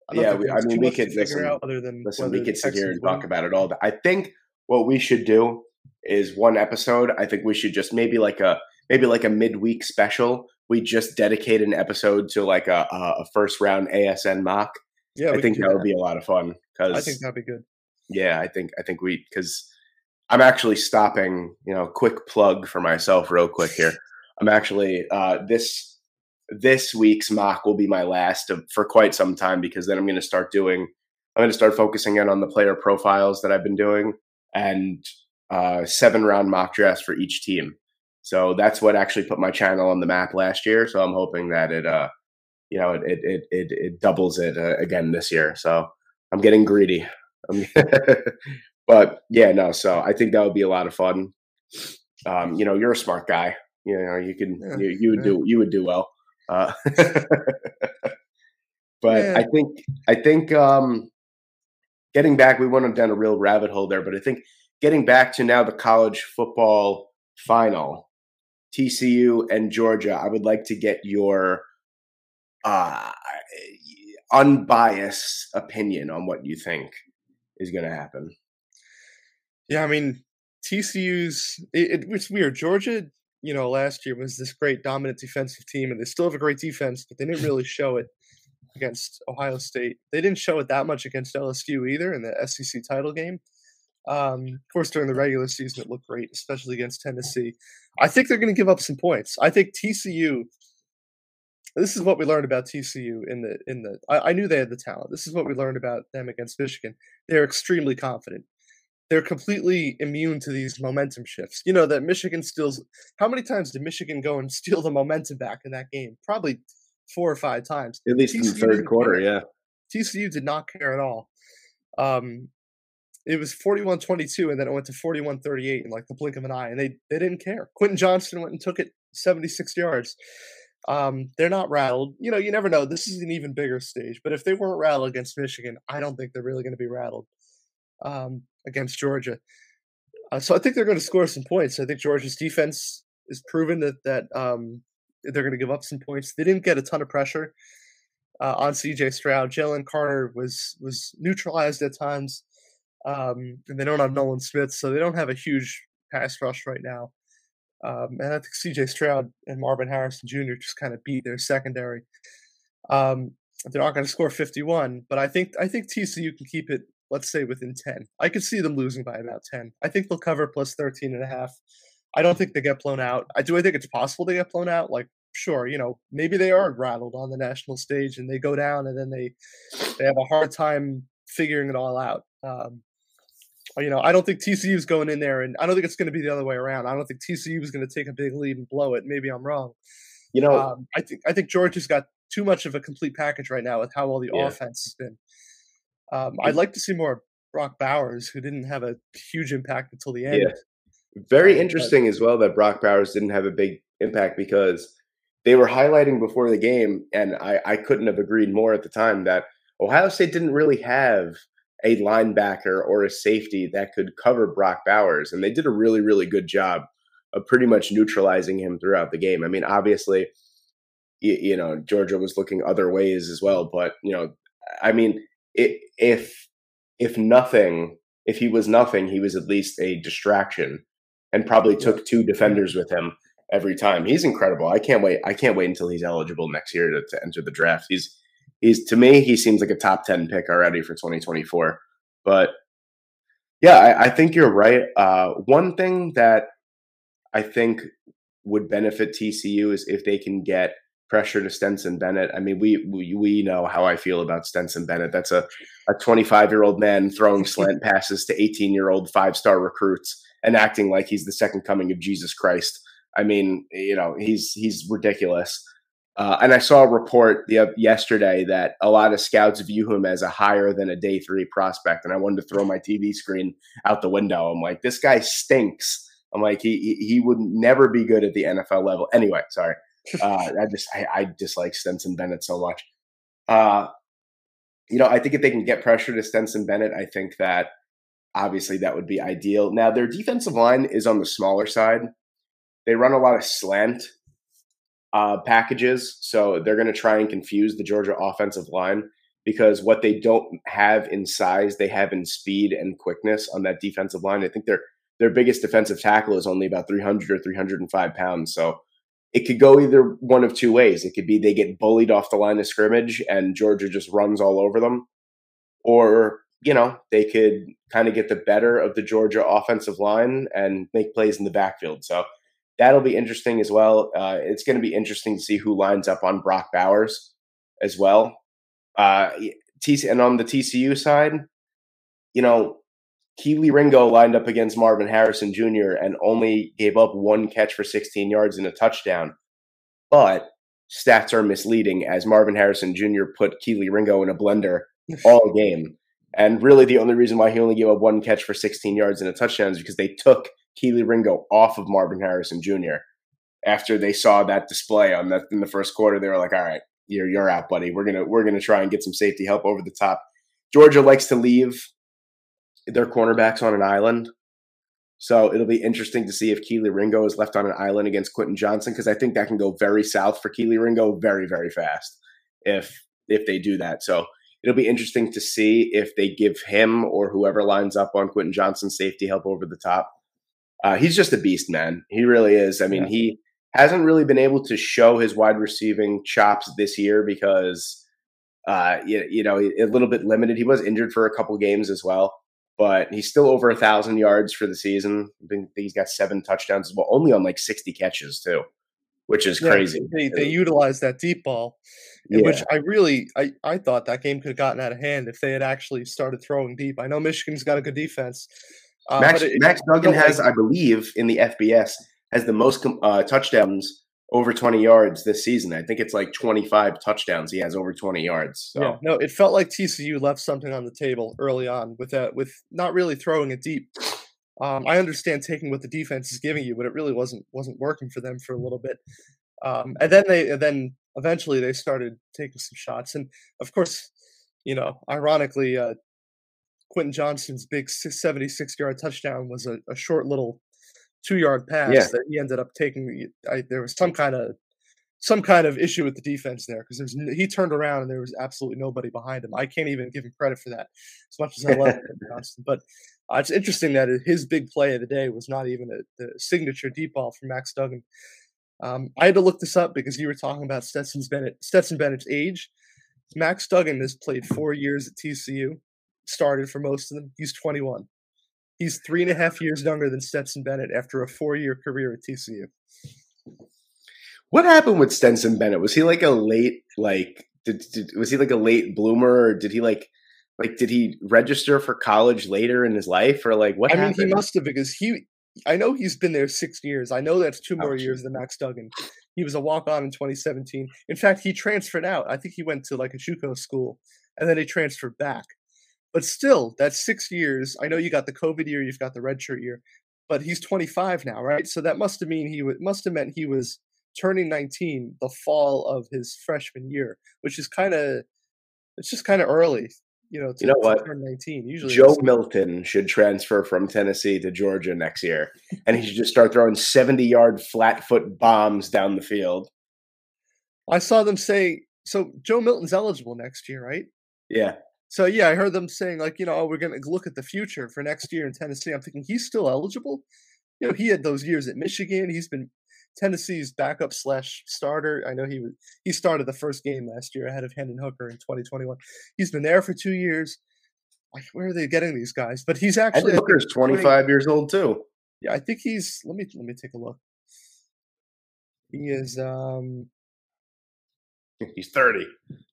I yeah, we, I mean, we could listen. other than listen, we could sit here and talk about it all. But I think what we should do is one episode. I think we should just maybe like a maybe like a midweek special. We just dedicate an episode to like a, a first round ASN mock. Yeah, I think that, that would be a lot of fun. Because I think that'd be good. Yeah, I think I think we because I'm actually stopping. You know, quick plug for myself, real quick here. I'm actually uh, this this week's mock will be my last of, for quite some time because then I'm going to start doing. I'm going to start focusing in on the player profiles that I've been doing and uh, seven round mock drafts for each team. So that's what actually put my channel on the map last year. So I'm hoping that it, uh, you know, it it it, it doubles it uh, again this year. So I'm getting greedy. <laughs> but yeah, no. So I think that would be a lot of fun. Um, you know, you're a smart guy. You know, you can yeah, you, you, would yeah. do you would do well. Uh, <laughs> but yeah. I think I think um, getting back, we went down a real rabbit hole there, but I think getting back to now the college football final, TCU and Georgia, I would like to get your uh, unbiased opinion on what you think is going to happen. Yeah, I mean, TCU's it, it, it's weird. Georgia, you know, last year was this great dominant defensive team, and they still have a great defense, but they didn't really show it against Ohio State. They didn't show it that much against LSU either in the SEC title game. Um, of course, during the regular season, it looked great, especially against Tennessee. I think they're going to give up some points. I think TCU. This is what we learned about TCU in the in the. I, I knew they had the talent. This is what we learned about them against Michigan. They're extremely confident. They're completely immune to these momentum shifts. You know that Michigan steals. How many times did Michigan go and <laughs> steal the momentum back in that game? Probably four or five times. At least TCU in the third quarter, care. yeah. TCU did not care at all. Um, it was 41-22 and then it went to 41-38 in like the blink of an eye and they they didn't care. Quentin Johnston went and took it 76 yards. Um, they're not rattled. You know, you never know. This is an even bigger stage. But if they weren't rattled against Michigan, I don't think they're really going to be rattled um, against Georgia. Uh, so I think they're going to score some points. I think Georgia's defense is proven that that um, they're going to give up some points. They didn't get a ton of pressure uh, on C.J. Stroud. Jalen Carter was was neutralized at times, um, and they don't have Nolan Smith, so they don't have a huge pass rush right now. Um, and I think C.J. Stroud and Marvin Harrison Jr. just kind of beat their secondary. Um, they're not going to score 51, but I think I think TCU can keep it. Let's say within 10. I could see them losing by about 10. I think they'll cover plus 13 and a half. I don't think they get blown out. I do. I think it's possible they get blown out. Like, sure, you know, maybe they are rattled on the national stage and they go down and then they they have a hard time figuring it all out. Um, you know, I don't think TCU is going in there, and I don't think it's going to be the other way around. I don't think TCU is going to take a big lead and blow it. Maybe I'm wrong. You know, um, I think I think Georgia's got too much of a complete package right now with how well the yeah. offense has been. Um, I'd like to see more Brock Bowers, who didn't have a huge impact until the end. Yeah. Very Um, but interesting as well that Brock Bowers didn't have a big impact because they were highlighting before the game, and I, I couldn't have agreed more at the time that Ohio State didn't really have a linebacker or a safety that could cover Brock Bowers, and they did a really, really good job of pretty much neutralizing him throughout the game. I mean, obviously, you, you know, Georgia was looking other ways as well, but you know, I mean, i if if nothing, if he was nothing, he was at least a distraction, and probably took two defenders with him every time. He's incredible. I can't wait. I can't wait until he's eligible next year to, to enter the draft. He's he's to me, he seems like a top ten pick already for 2024. But yeah, I, I think you're right. Uh, one thing that I think would benefit TCU is if they can get pressure to Stetson Bennett. I mean, we we, we know how I feel about Stetson Bennett. That's a a 25 year old man throwing slant <laughs> passes to 18 year old five star recruits and acting like he's the second coming of Jesus Christ. I mean, you know, he's he's ridiculous. Uh, and I saw a report the, yesterday that a lot of scouts view him as a higher than a day three prospect. And I wanted to throw my TV screen out the window. I'm like, this guy stinks. I'm like, he he he would never be good at the NFL level. Anyway, sorry. Uh, I just I, I dislike Stetson Bennett so much. Uh, you know, I think if they can get pressure to Stetson Bennett, I think that obviously that would be ideal. Now their defensive line is on the smaller side. They run a lot of slant uh, packages, so they're going to try and confuse the Georgia offensive line because what they don't have in size, they have in speed and quickness on that defensive line. I think their their biggest defensive tackle is only about 300 or 305 pounds. So it could go either one of two ways. It could be they get bullied off the line of scrimmage and Georgia just runs all over them, or you know they could kind of get the better of the Georgia offensive line and make plays in the backfield. So that'll be interesting as well. Uh, it's going to be interesting to see who lines up on Brock Bowers as well. Uh, TC, and on the TCU side, you know, Kelee Ringo lined up against Marvin Harrison Jr. and only gave up one catch for 16 yards and a touchdown. But stats are misleading as Marvin Harrison Jr. put Kelee Ringo in a blender <laughs> all game. And really, the only reason why he only gave up one catch for 16 yards and a touchdown is because they took Kelee Ringo off of Marvin Harrison Jr. After they saw that display on that in the first quarter, they were like, "All right, you're you're out, buddy. We're gonna we're gonna try and get some safety help over the top." Georgia likes to leave their cornerbacks on an island, so it'll be interesting to see if Kelee Ringo is left on an island against Quentin Johnston because I think that can go very south for Kelee Ringo very very fast if if they do that. So it'll be interesting to see if they give him or whoever lines up on Quentin Johnston safety help over the top. Uh, he's just a beast, man. He really is. I mean, Yeah. he hasn't really been able to show his wide receiving chops this year because, uh, you, you know, a little bit limited. He was injured for a couple games as well, but he's still over a thousand yards for the season. I think he's got seven touchdowns as well, only on like sixty catches too, which is Yeah, crazy. They they utilized that deep ball, Yeah. which I really I, I thought that game could have gotten out of hand if they had actually started throwing deep. I know Michigan's got a good defense. Uh, Max, it- Max Duggan has, I believe, in the FBS has the most uh, touchdowns over 20 yards this season. I think it's like 25 touchdowns. He has over 20 yards. So Yeah, no, it felt like TCU left something on the table early on with that, with not really throwing it deep. Um, I understand taking what the defense is giving you, but it really wasn't wasn't working for them for a little bit. Um, and then they, and then eventually they started taking some shots, and of course, you know, ironically, uh, Quentin Johnston's big 76 yard touchdown was a, a short little two yard pass Yeah. that he ended up taking. I, there was some kind of some kind of issue with the defense there because there's he turned around and there was absolutely nobody behind him. I can't even give him credit for that as much as I love <laughs> Quentin Johnston. But uh, it's interesting that his big play of the day was not even a, the signature deep ball from Max Duggan. Um, I had to look this up because you were talking about Stetson's Bennett, Stetson Bennett's age. Max Duggan has played four years at TCU, started for most of them. He's 21. He's three and a half years younger than Stetson Bennett after a four-year career at TCU. what happened with Stetson Bennett? Was he like a late, like, did, did was he like a late bloomer or did he like, like, did he register for college later in his life or like what I mean, he must have because he. I know he's been there six years. I know that's two more Ouch. years than Max Duggan. He was a walk-on in 2017. In fact, he transferred out. I think he went to like a JUCO school, and then he transferred back. But still, that's six years. I know you got the COVID year, you've got the redshirt year, but he's 25 now, right? So that must have mean he w- must have meant he was turning 19 the fall of his freshman year, which is kind of it's just kind of early, you know. To, You know what? turn 19. Usually, Joe Milton should transfer from Tennessee to Georgia next year, and he should just start throwing seventy-yard flat foot bombs down the field. I saw them say so. Joe Milton's eligible next year, right? Yeah, So yeah, I heard them saying like, you know, oh, we're going to look at the future for next year in Tennessee. I'm thinking he's still eligible. You know, he had those years at Michigan. He's been Tennessee's backup slash starter. I know he was he started the first game last year ahead of Hendon Hooker in 2021. He's been there for two years. Like, where are they getting these guys? But he's actually, Hendon Hooker's twenty-five years old too. yeah, I think he's. Let me let me take a look. He is. um <laughs> He's thirty.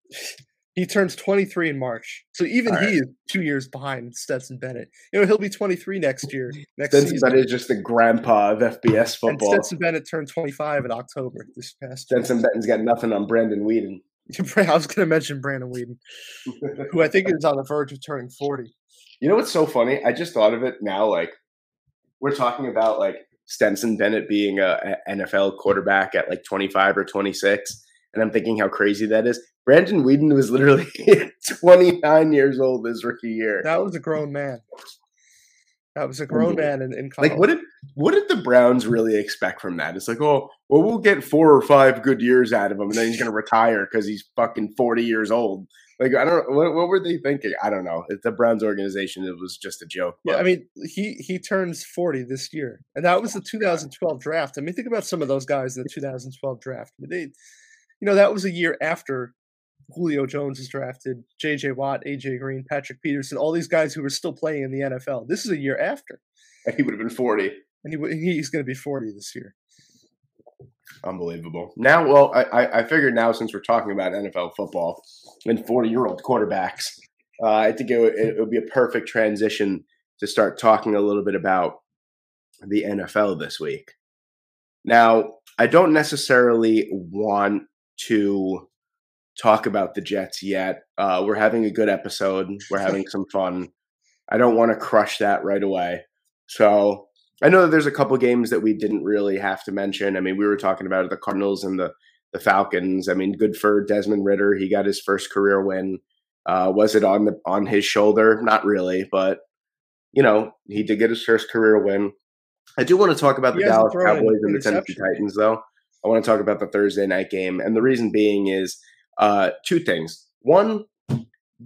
<laughs> He turns 23 in March. So even All he is two years behind Stetson Bennett. You know, he'll be 23 next year. Next Stetson season. Bennett is just the grandpa of FBS And football. Stetson Bennett turned 25 in October this past year. Stetson Bennett's got nothing on Brandon Weeden. <laughs> I was going to mention Brandon Weeden, who I think is on the verge of turning 40. You know what's so funny? I just thought of it now. Like we're talking about like Stetson Bennett being a, a NFL quarterback at like 25 or 26, and I'm thinking how crazy that is. Brandon Weeden was literally <laughs> 29 years old his rookie year. That was a grown man. That was a grown man in, in college. Like what did what did the Browns really expect from that? It's like, oh, well, we'll get four or five good years out of him, and then he's gonna retire because he's fucking 40 years old. Like I don't what, what were they thinking? I don't know. It's the Browns organization. It was just a joke. Yeah, but- I mean, he he turns 40 this year, and that was the 2012 draft. I mean, think about some of those guys in the 2012 draft. I mean, they, you know, that was a year after Julio Jones was drafted, J.J. Watt, A.J. Green, Patrick Peterson, all these guys who were still playing in the NFL. This is a year after, And he would have been 40. and he he's going to be 40 this year. Unbelievable. Now, well, I, I, I figured now since we're talking about NFL football and 40 year old quarterbacks, uh, I think it would, it would be a perfect transition to start talking a little bit about the NFL this week. Now, I don't necessarily want to talk about the Jets yet. Uh, we're having a good episode, we're having some fun. I don't want to crush that right away. So I know that there's a couple games that we didn't really have to mention. I mean, we were talking about the Cardinals and the the Falcons. I mean, good for Desmond Ridder. He got his first career win. Uh, was it on the on his shoulder? Not really, but you know, he did get his first career win. I do want to talk about He the Dallas Cowboys and the Tennessee. Titans, though. I want to talk about the Thursday night game, and the reason being is uh, two things. One,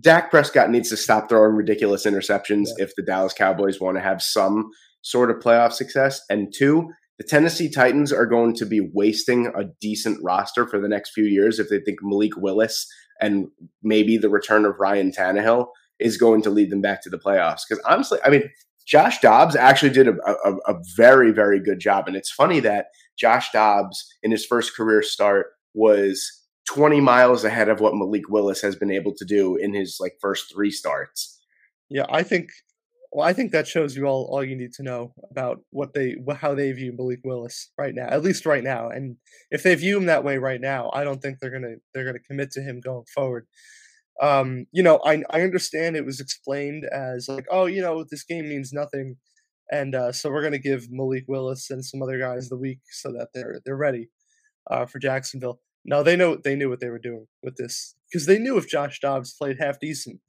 Dak Prescott needs to stop throwing ridiculous interceptions if the Dallas Cowboys want to have some sort of playoff success. And two, the Tennessee Titans are going to be wasting a decent roster for the next few years if they think Malik Willis and maybe the return of Ryan Tannehill is going to lead them back to the playoffs. Because honestly, I mean, Josh Dobbs actually did a, a, a very, very good job. And it's funny that Josh Dobbs, in his first career start, was 20 miles ahead of what Malik Willis has been able to do in his like first three starts. Yeah, I think. Well, I think that shows you all all you need to know about what they how they view Malik Willis right now, at least right now. And if they view him that way right now, I don't think they're gonna they're gonna commit to him going forward. Um, you know, I I understand it was explained as like, oh, you know, this game means nothing, and uh, so we're gonna give Malik Willis and some other guys the week so that they're they're ready uh, for Jacksonville. No, they know they knew what they were doing with this because they knew if Josh Dobbs played half decent,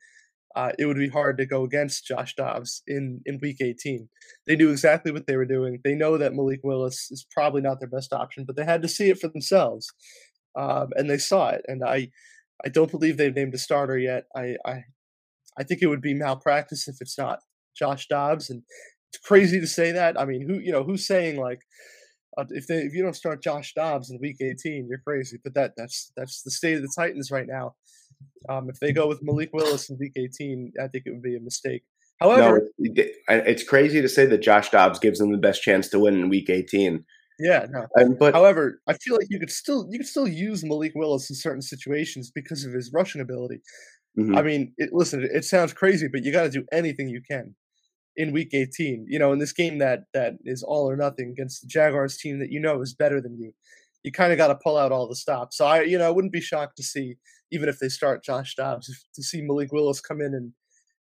uh, it would be hard to go against Josh Dobbs in, in week 18. They knew exactly what they were doing. They know that Malik Willis is probably not their best option, but they had to see it for themselves. Um, and they saw it. And I, I don't believe they've named a starter yet. I, I, I think it would be malpractice if it's not Josh Dobbs. And crazy to say that. I mean, who, you know, who's saying like, uh, if they if you don't start Josh Dobbs in Week 18, you're crazy. But that that's that's the state of the Titans right now. Um, if they go with Malik Willis in Week 18, I think it would be a mistake. However, no, it's crazy to say that Josh Dobbs gives them the best chance to win in Week 18. yeah, no. Um, but However, I feel like you could still you could still use Malik Willis in certain situations because of his rushing ability. mhm. I mean, it, listen, it sounds crazy, but you got to do anything you can in Week 18. You know, in this game that that is all or nothing against the Jaguars team that you know is better than you, you kind of got to pull out all the stops. So I, you know, I wouldn't be shocked to see even if they start Josh Dobbs to see Malik Willis come in and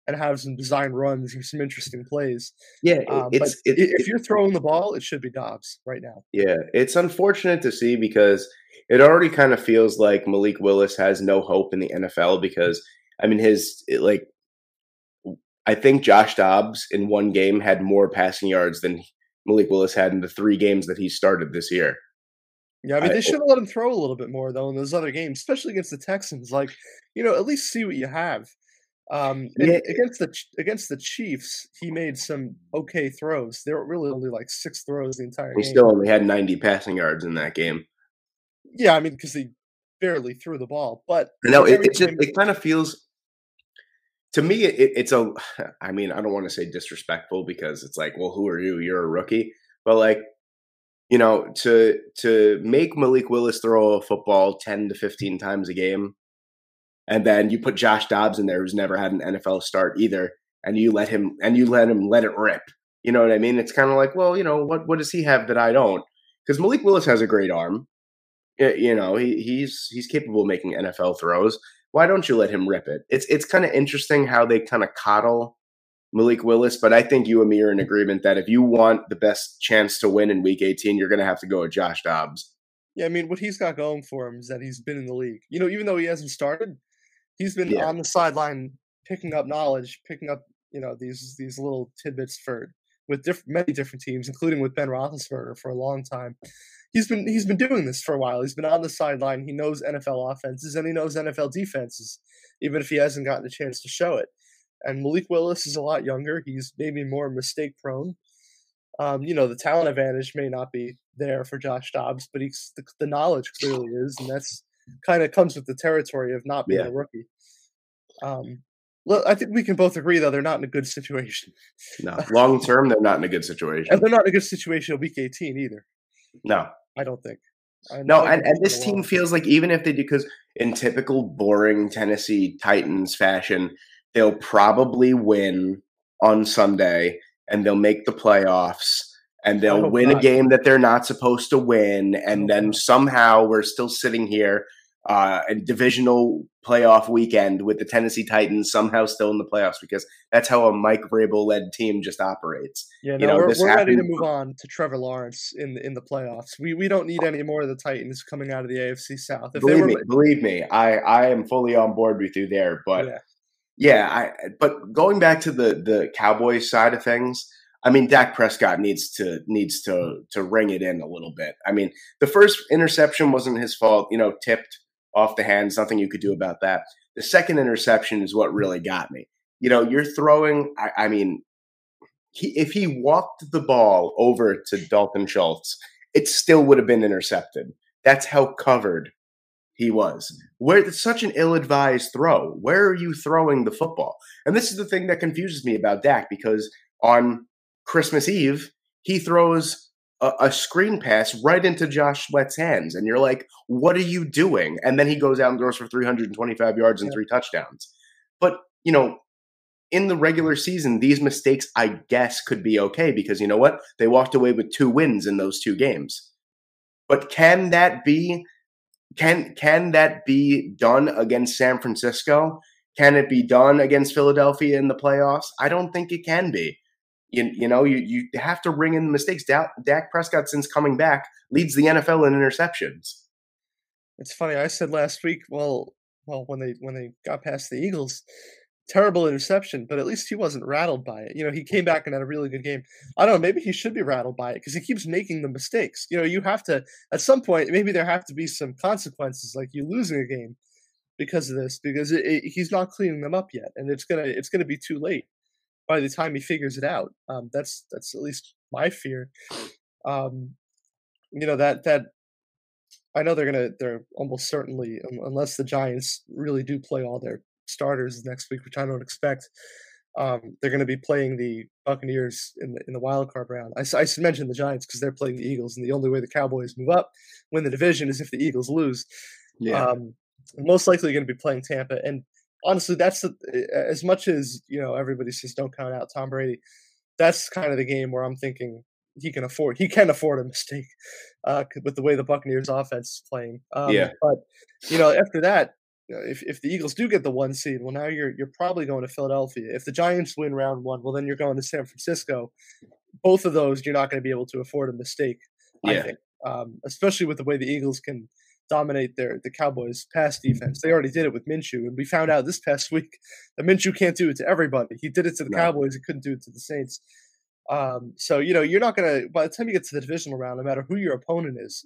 and have some design runs or some interesting plays. Yeah, Um, it's but it, i- if you're throwing the ball, it should be Dobbs right now. Yeah, it's unfortunate to see because it already kind of feels like Malik Willis has no hope in the NFL because I mean his like I think Josh Dobbs in one game had more passing yards than Malik Willis had in the three games that he started this year. Yeah, I mean they should have let him throw a little bit more though in those other games, especially against the Texans. Like, you know, at least see what you have. Um, Yeah. against the against the Chiefs, he made some okay throws. There were really only like six throws the entire He game. still only had 90 passing yards in that game. yeah, I mean because he barely threw the ball, but No, in it, it just it kind of feels to me it, it's a <sighs> I mean I don't want to say disrespectful because it's like well who are you? You're a rookie. But like you know to to make Malik Willis throw a football 10 to 15 times a game and then you put Josh Dobbs in there who's never had an NFL start either and you let him and you let him let it rip. You know what I mean? It's kind of like well you know what what does he have that I don't? Because Malik Willis has a great arm. You know he, he's he's capable of making NFL throws why don't you let him rip it? It's it's kind of interesting how they kind of coddle Malik Willis, but I think you and me are in mm. agreement that if you want the best chance to win in Week 18, you're going to have to go with Josh Dobbs. Yeah, I mean, what he's got going for him is that he's been in the league. You know, even though he hasn't started, he's been Yeah. on the sideline picking up knowledge, picking up you know these these little tidbits for with diff- many different teams, including with Ben Roethlisberger for a long time. He's been he's been doing this for a while. He's been on the sideline. He knows NFL offenses and he knows NFL defenses, even if he hasn't gotten a chance to show it. And Malik Willis is a lot younger. He's maybe more mistake prone. Um, you know, the talent advantage may not be there for Josh Dobbs, but he's the, the knowledge clearly is, and that's kind of comes with the territory of not being Yeah. a rookie. Um, well, I think we can both agree though they're not in a good situation, No, <laughs> long term, they're not in a good situation. and they're not in a good situation in Week 18 either. No, I don't think. I- no, and, and this team feels like even if they do, because in typical boring Tennessee Titans fashion, they'll probably win on Sunday and they'll make the playoffs and <laughs> they'll win a game that they're not supposed to win. And then somehow we're still sitting here uh, a divisional playoff weekend with the Tennessee Titans somehow still in the playoffs because that's how a Mike Vrabel led team just operates. Yeah, you no, know, we're, this we're ready to move on to Trevor Lawrence in the in the playoffs. We we don't need any more of the Titans coming out of the AFC South. If they believe were, me, believe me, I I am fully on board with you there. But yeah, yeah, I but going back to the the Cowboys side of things, I mean Dak Prescott needs to needs to to ring it in a little bit. I mean, the first interception wasn't his fault, you know, tipped off the hands, nothing you could do about that. The second interception is what really got me. You know, you're throwing I, I mean he, if he walked the ball over to Dalton Schultz, it still would have been intercepted. That's how covered he was. Where such an ill-advised throw. Where are you throwing the football? And this is the thing that confuses me about Dak because on Christmas Eve he throws a, a screen pass right into Josh Sweat's hands, and you're like, "What are you doing?" And then he goes out and throws for 325 yards and Yeah. three touchdowns. But you know, in the regular season, these mistakes, I guess, could be okay because you know what? They walked away with two wins in those two games. But can that be can can that be done against San Francisco? Can it be done against Philadelphia in the playoffs? I don't think it can be. You, you know, you, you have to ring in the mistakes. Dak, Dak Prescott, since coming back, leads the NFL in interceptions. it's funny. I said last week, well, well, when they when they got past the Eagles, terrible interception, but at least he wasn't rattled by it. You know, he came back and had a really good game. I don't know. Maybe he should be rattled by it because he keeps making the mistakes. You know, you have to at some point. Maybe there have to be some consequences, like you losing a game because of this, because it, it, he's not cleaning them up yet, and it's gonna it's gonna be too late by the time he figures it out. Um, that's that's at least my fear. Um, you know that that I know they're gonna they're almost certainly unless the Giants really do play all their starters next week, which I don't expect. Um, they're going to be playing the Buccaneers in the in the wild card round. I should mention the Giants because they're playing the Eagles, and the only way the Cowboys move up, win the division, is if the Eagles lose. Um, most likely going to be playing Tampa, and honestly, that's the, as much as you know. Everybody says don't count out Tom Brady. That's kind of the game where I'm thinking he can afford he can afford a <laughs> mistake uh, with the way the Buccaneers offense is playing. Um, Yeah. but you know after that, you know, if if the Eagles do get the one seed, well, now you're you're probably going to Philadelphia. If the Giants win round one, well, then you're going to San Francisco. Both of those, you're not going to be able to afford a mistake. I Yeah. think, um, especially with the way the Eagles can dominate their the Cowboys' pass defense. They already did it with Minshew, and we found out this past <laughs> week that Minshew can't do it to everybody. He did it to the No. Cowboys. He couldn't do it to the Saints. Um, so you know you're not gonna. By the time you get to the divisional round, no matter who your opponent is,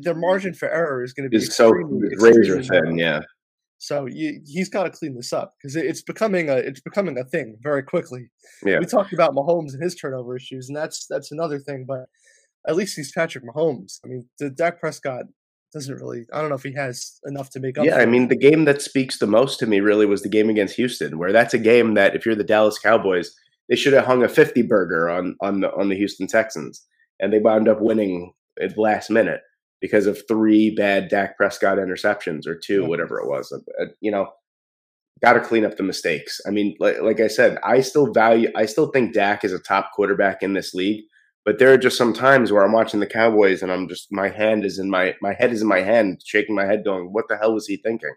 their margin for error is going to be Is so razor thin. Yeah. So you, he's got to clean this up because it's becoming a it's becoming a thing very quickly. Yeah. We talked about Mahomes and his turnover issues, and that's that's another thing. But at least he's Patrick Mahomes. I mean, the Dak Prescott doesn't really. I don't know if he has enough to make up. Yeah, I mean, the game that speaks the most to me really was the game against Houston, where that's a game that if you're the Dallas Cowboys, they should have hung a 50 burger on on the on the Houston Texans, and they wound up winning at the last minute because of three bad Dak Prescott interceptions or two, Yeah. whatever it was. You know, got to clean up the mistakes. I mean, like, like I said, I still value, I still think Dak is a top quarterback in this league. But there are just some times where I'm watching the Cowboys and I'm just my hand is in my my head is in my hand, shaking my head, going, "What the hell was he thinking?"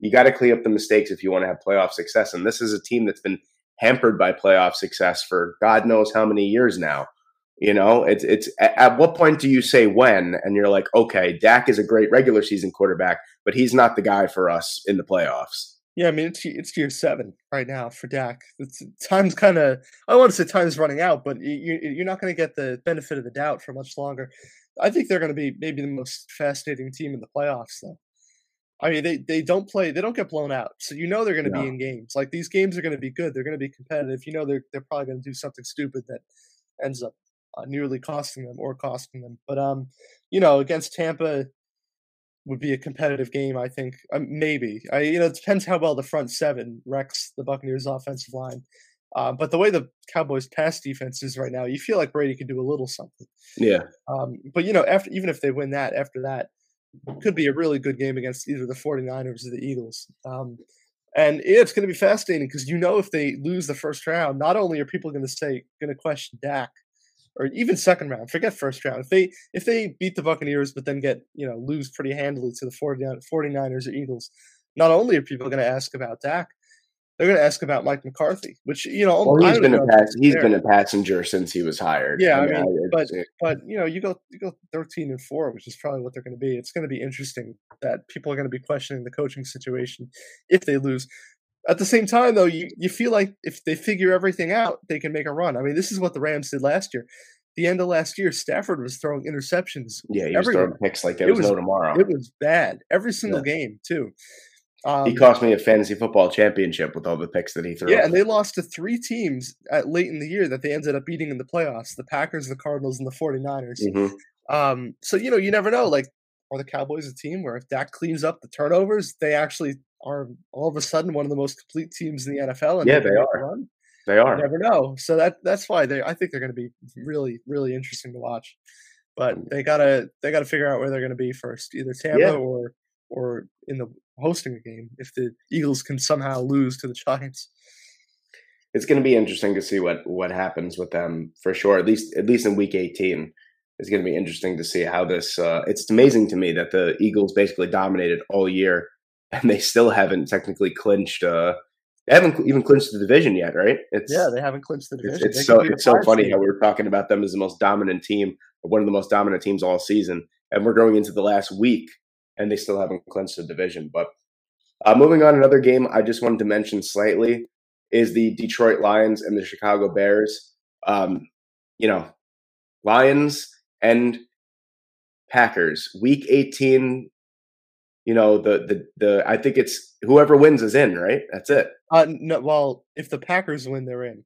You got to clean up the mistakes if you want to have playoff success. And this is a team that's been hampered by playoff success for God knows how many years now. You know, it's it's at, at what point do you say when? And you're like, okay, Dak is a great regular season quarterback, but he's not the guy for us in the playoffs. Yeah, I mean it's it's year seven right now for Dak. It's, time's kind of I want to say time's running out, but you, you- you're not going to get the benefit of the doubt for much longer. I think they're going to be maybe the most fascinating team in the playoffs, though. I mean, they they don't play, they don't get blown out, so you know they're going to No. be in games. Like these games are going to be good. They're going to be competitive. You know they're they're probably going to do something stupid that ends up uh, nearly costing them or costing them. But um, you know, against Tampa, would be a competitive game. I think um, maybe. I you know it depends how well the front seven wrecks the Buccaneers' offensive line. Uh, but the way the Cowboys' pass defense is right now, you feel like Brady could do a little something. Yeah, Um, but you know, after even if they win that, after that, could be a really good game against either the 49ers or the Eagles. Um, and it's going to be fascinating because you know if they lose the first round, not only are people going to say going to question Dak, or even second round, forget first round. If they if they beat the Buccaneers but then get you know lose pretty handily to the 49 49ers or Eagles, not only are people going to ask about Dak, they're going to ask about Mike McCarthy, which you know well, I he's been a pass, he's fair. been a passenger since he was hired. Yeah, I mean, it's- but you know, you go you go thirteen and four, which is probably what they're going to be. It's going to be interesting that people are going to be questioning the coaching situation if they lose. At the same time, though, you, you feel like if they figure everything out, they can make a run. I mean, this is what the Rams did last year. The end of last year, Stafford was throwing interceptions. yeah, he was everywhere. throwing picks like there It was, was- no tomorrow. It was bad every single game too. Um, he cost me a fantasy football championship with all the picks that he threw. yeah, and they lost to three teams at late in the year that they ended up beating in the playoffs: the Packers, the Cardinals, and the 49ers. Mhm. Um, so you know, you never know. Like, are the Cowboys a team where if Dak cleans up the turnovers, they actually are all of a sudden one of the most complete teams in the NFL? And Yeah, they are. Run? They You are. never know. So that that's why they. I think they're going to be really, really interesting to watch. But they gotta they gotta figure out where they're going to be first, either Tampa Yeah. or or in the hosting a game if the Eagles can somehow lose to the Giants. It's going to be interesting to see what what happens with them for sure. At least at least in week 18, it's going to be interesting to see how this. Uh, it's amazing to me that the Eagles basically dominated all year, and they still haven't technically clinched. Uh, they haven't even clinched the division yet, right? It's Yeah, they haven't clinched the division. it's They so could be the it's so funny seed. how we're talking about them as the most dominant team, or one of the most dominant teams all season, and we're going into the last week, and they still haven't clinched the division. But uh, moving on, another game I just wanted to mention slightly is the Detroit Lions and the Chicago Bears. Um, you know, Lions and Packers, Week 18. You know the the the I think it's whoever wins is in, right? That's it. Uh, no, well, if the Packers win, they're in.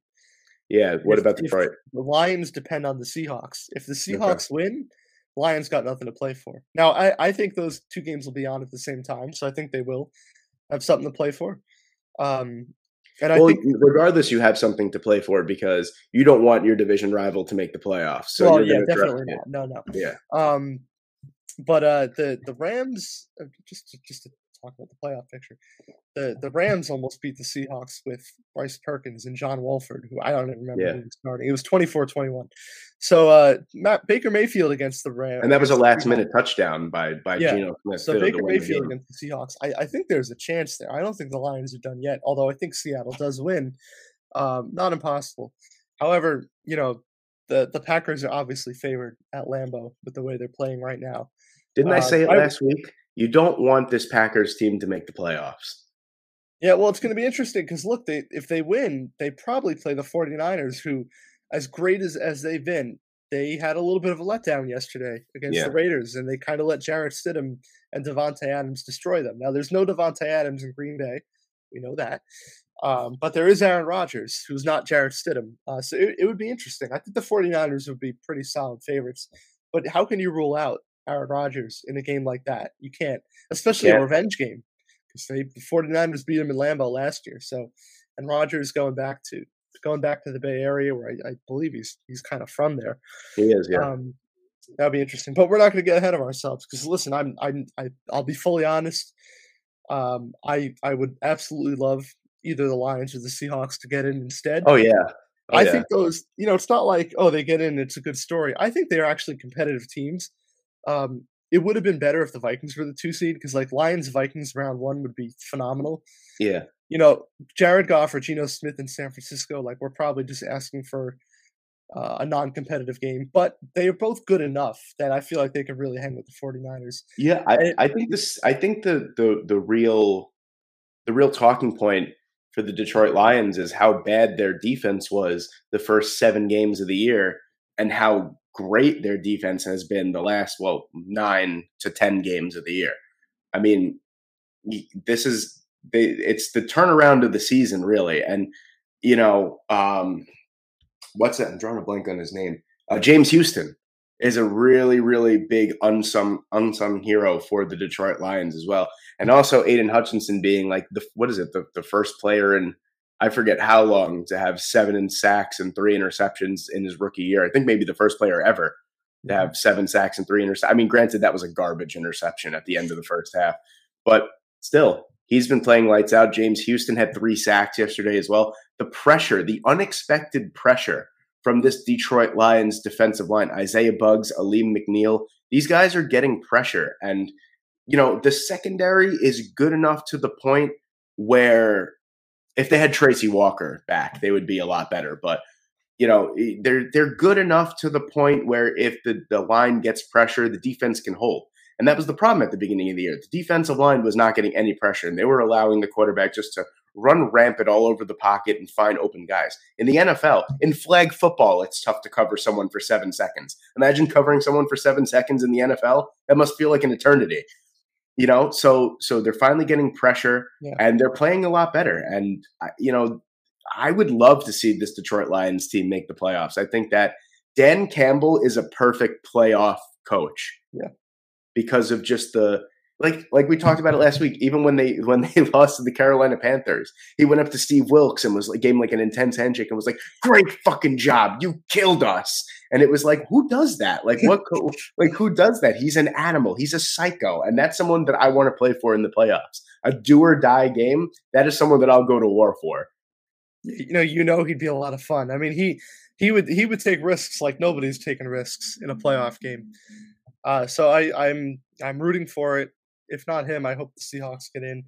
Yeah. What If- about Detroit? The Lions depend on the Seahawks. If the Seahawks win, Lions got nothing to play for. Now, I, I think those two games will be on at the same time, so I think they will have something to play for. Um, and I think, regardless, you have something to play for because you don't want your division rival to make the playoffs. So well, yeah, definitely not. No, no. Yeah. Um, but uh, the the Rams, uh, just to, just to talk about the playoff picture, the the Rams almost beat the Seahawks with Bryce Perkins and John Wolford, who I don't even remember Yeah. who was starting. It was 24-21. So uh, Matt, Baker Mayfield against the Rams, And that was a last minute touchdown by by Yeah. Geno Smith. So Baker Mayfield against the Seahawks. I, I think there's a chance there. I don't think the Lions are done yet, although I think Seattle does win. Um, not impossible. However, you know, the the Packers are obviously favored at Lambeau with the way they're playing right now. Didn't I uh, say it I- last week? You don't want this Packers team to make the playoffs. Yeah, well, it's going to be interesting because look, they if they win, they probably play the 49ers, who, as great as as they've been, they had a little bit of a letdown yesterday against Yeah. the Raiders, and they kind of let Jarrett Stidham and Davante Adams destroy them. Now, there's no Davante Adams in Green Bay, we know that, um, but there is Aaron Rodgers, who's not Jarrett Stidham. Uh, so it, it would be interesting. I think the 49ers would be pretty solid favorites, but how can you rule out Aaron Rodgers in a game like that? You can't, especially a revenge game because they the 49ers beat him in Lambeau last year. So, and Rodgers going back to going back to the Bay Area where I, I believe he's he's kind of from there. He is, yeah. Um, that'd be interesting. But we're not going to get ahead of ourselves because listen, I'm I'm I, I'll be fully honest. Um, I I would absolutely love either the Lions or the Seahawks to get in instead. oh yeah. Oh, I yeah. think those, you know, it's not like oh they get in, it's a good story. I think they're actually competitive teams. Um, it would have been better if the Vikings were the two seed because like Lions Vikings round one would be phenomenal. yeah. You know, Jared Goff or Geno Smith in San Francisco, like we're probably just asking for uh, a non-competitive game, but they are both good enough that I feel like they could really hang with the 49ers. Yeah, I, I think this. I think the the the real the real talking point for the Detroit Lions is how bad their defense was the first seven games of the year, and how great their defense has been the last well nine to ten games of the year. I mean, this is they, it's the turnaround of the season really, and you know, um, what's that? I'm drawing a blank on his name. Uh, James Houston is a really, really big unsung unsung hero for the Detroit Lions as well. And also Aidan Hutchinson being like the what is it, the, the first player in I forget how long to have seven in sacks and three interceptions in his rookie year. I think maybe the first player ever to have seven sacks and three interceptions. I mean, granted, that was a garbage interception at the end of the first half, but still, he's been playing lights out. James Houston had three sacks yesterday as well. The pressure, the unexpected pressure from this Detroit Lions defensive line, Isaiah Buggs, Alim McNeill, these guys are getting pressure. And, you know, the secondary is good enough to the point where if they had Tracy Walker back, they would be a lot better. But you know, they're they're good enough to the point where if the, the line gets pressure, the defense can hold. And that was the problem at the beginning of the year. The defensive line was not getting any pressure, and they were allowing the quarterback just to run rampant all over the pocket and find open guys. In the NFL, in flag football, it's tough to cover someone for seven seconds. Imagine covering someone for seven seconds in the NFL. That must feel like an eternity. You know, so so they're finally getting pressure Yeah. and they're playing a lot better. And you know, I would love to see this Detroit Lions team make the playoffs. I think that Dan Campbell is a perfect playoff coach. Yeah. Because of just the like like we talked about it last week, even when they when they <laughs> lost to the Carolina Panthers, he went up to Steve Wilks and was like gave him like an intense handshake and was like, Great fucking job. You killed us. And it was like, who does that? Like what co- <laughs> like who does that? He's an animal. He's a psycho. And that's someone that I want to play for in the playoffs. A do or die game. That is someone that I'll go to war for. you know, you know, he'd be a lot of fun. I mean, he he would he would take risks like nobody's taking risks in a playoff game. Uh, so I, I'm I'm rooting for it. If not him, I hope the Seahawks get in.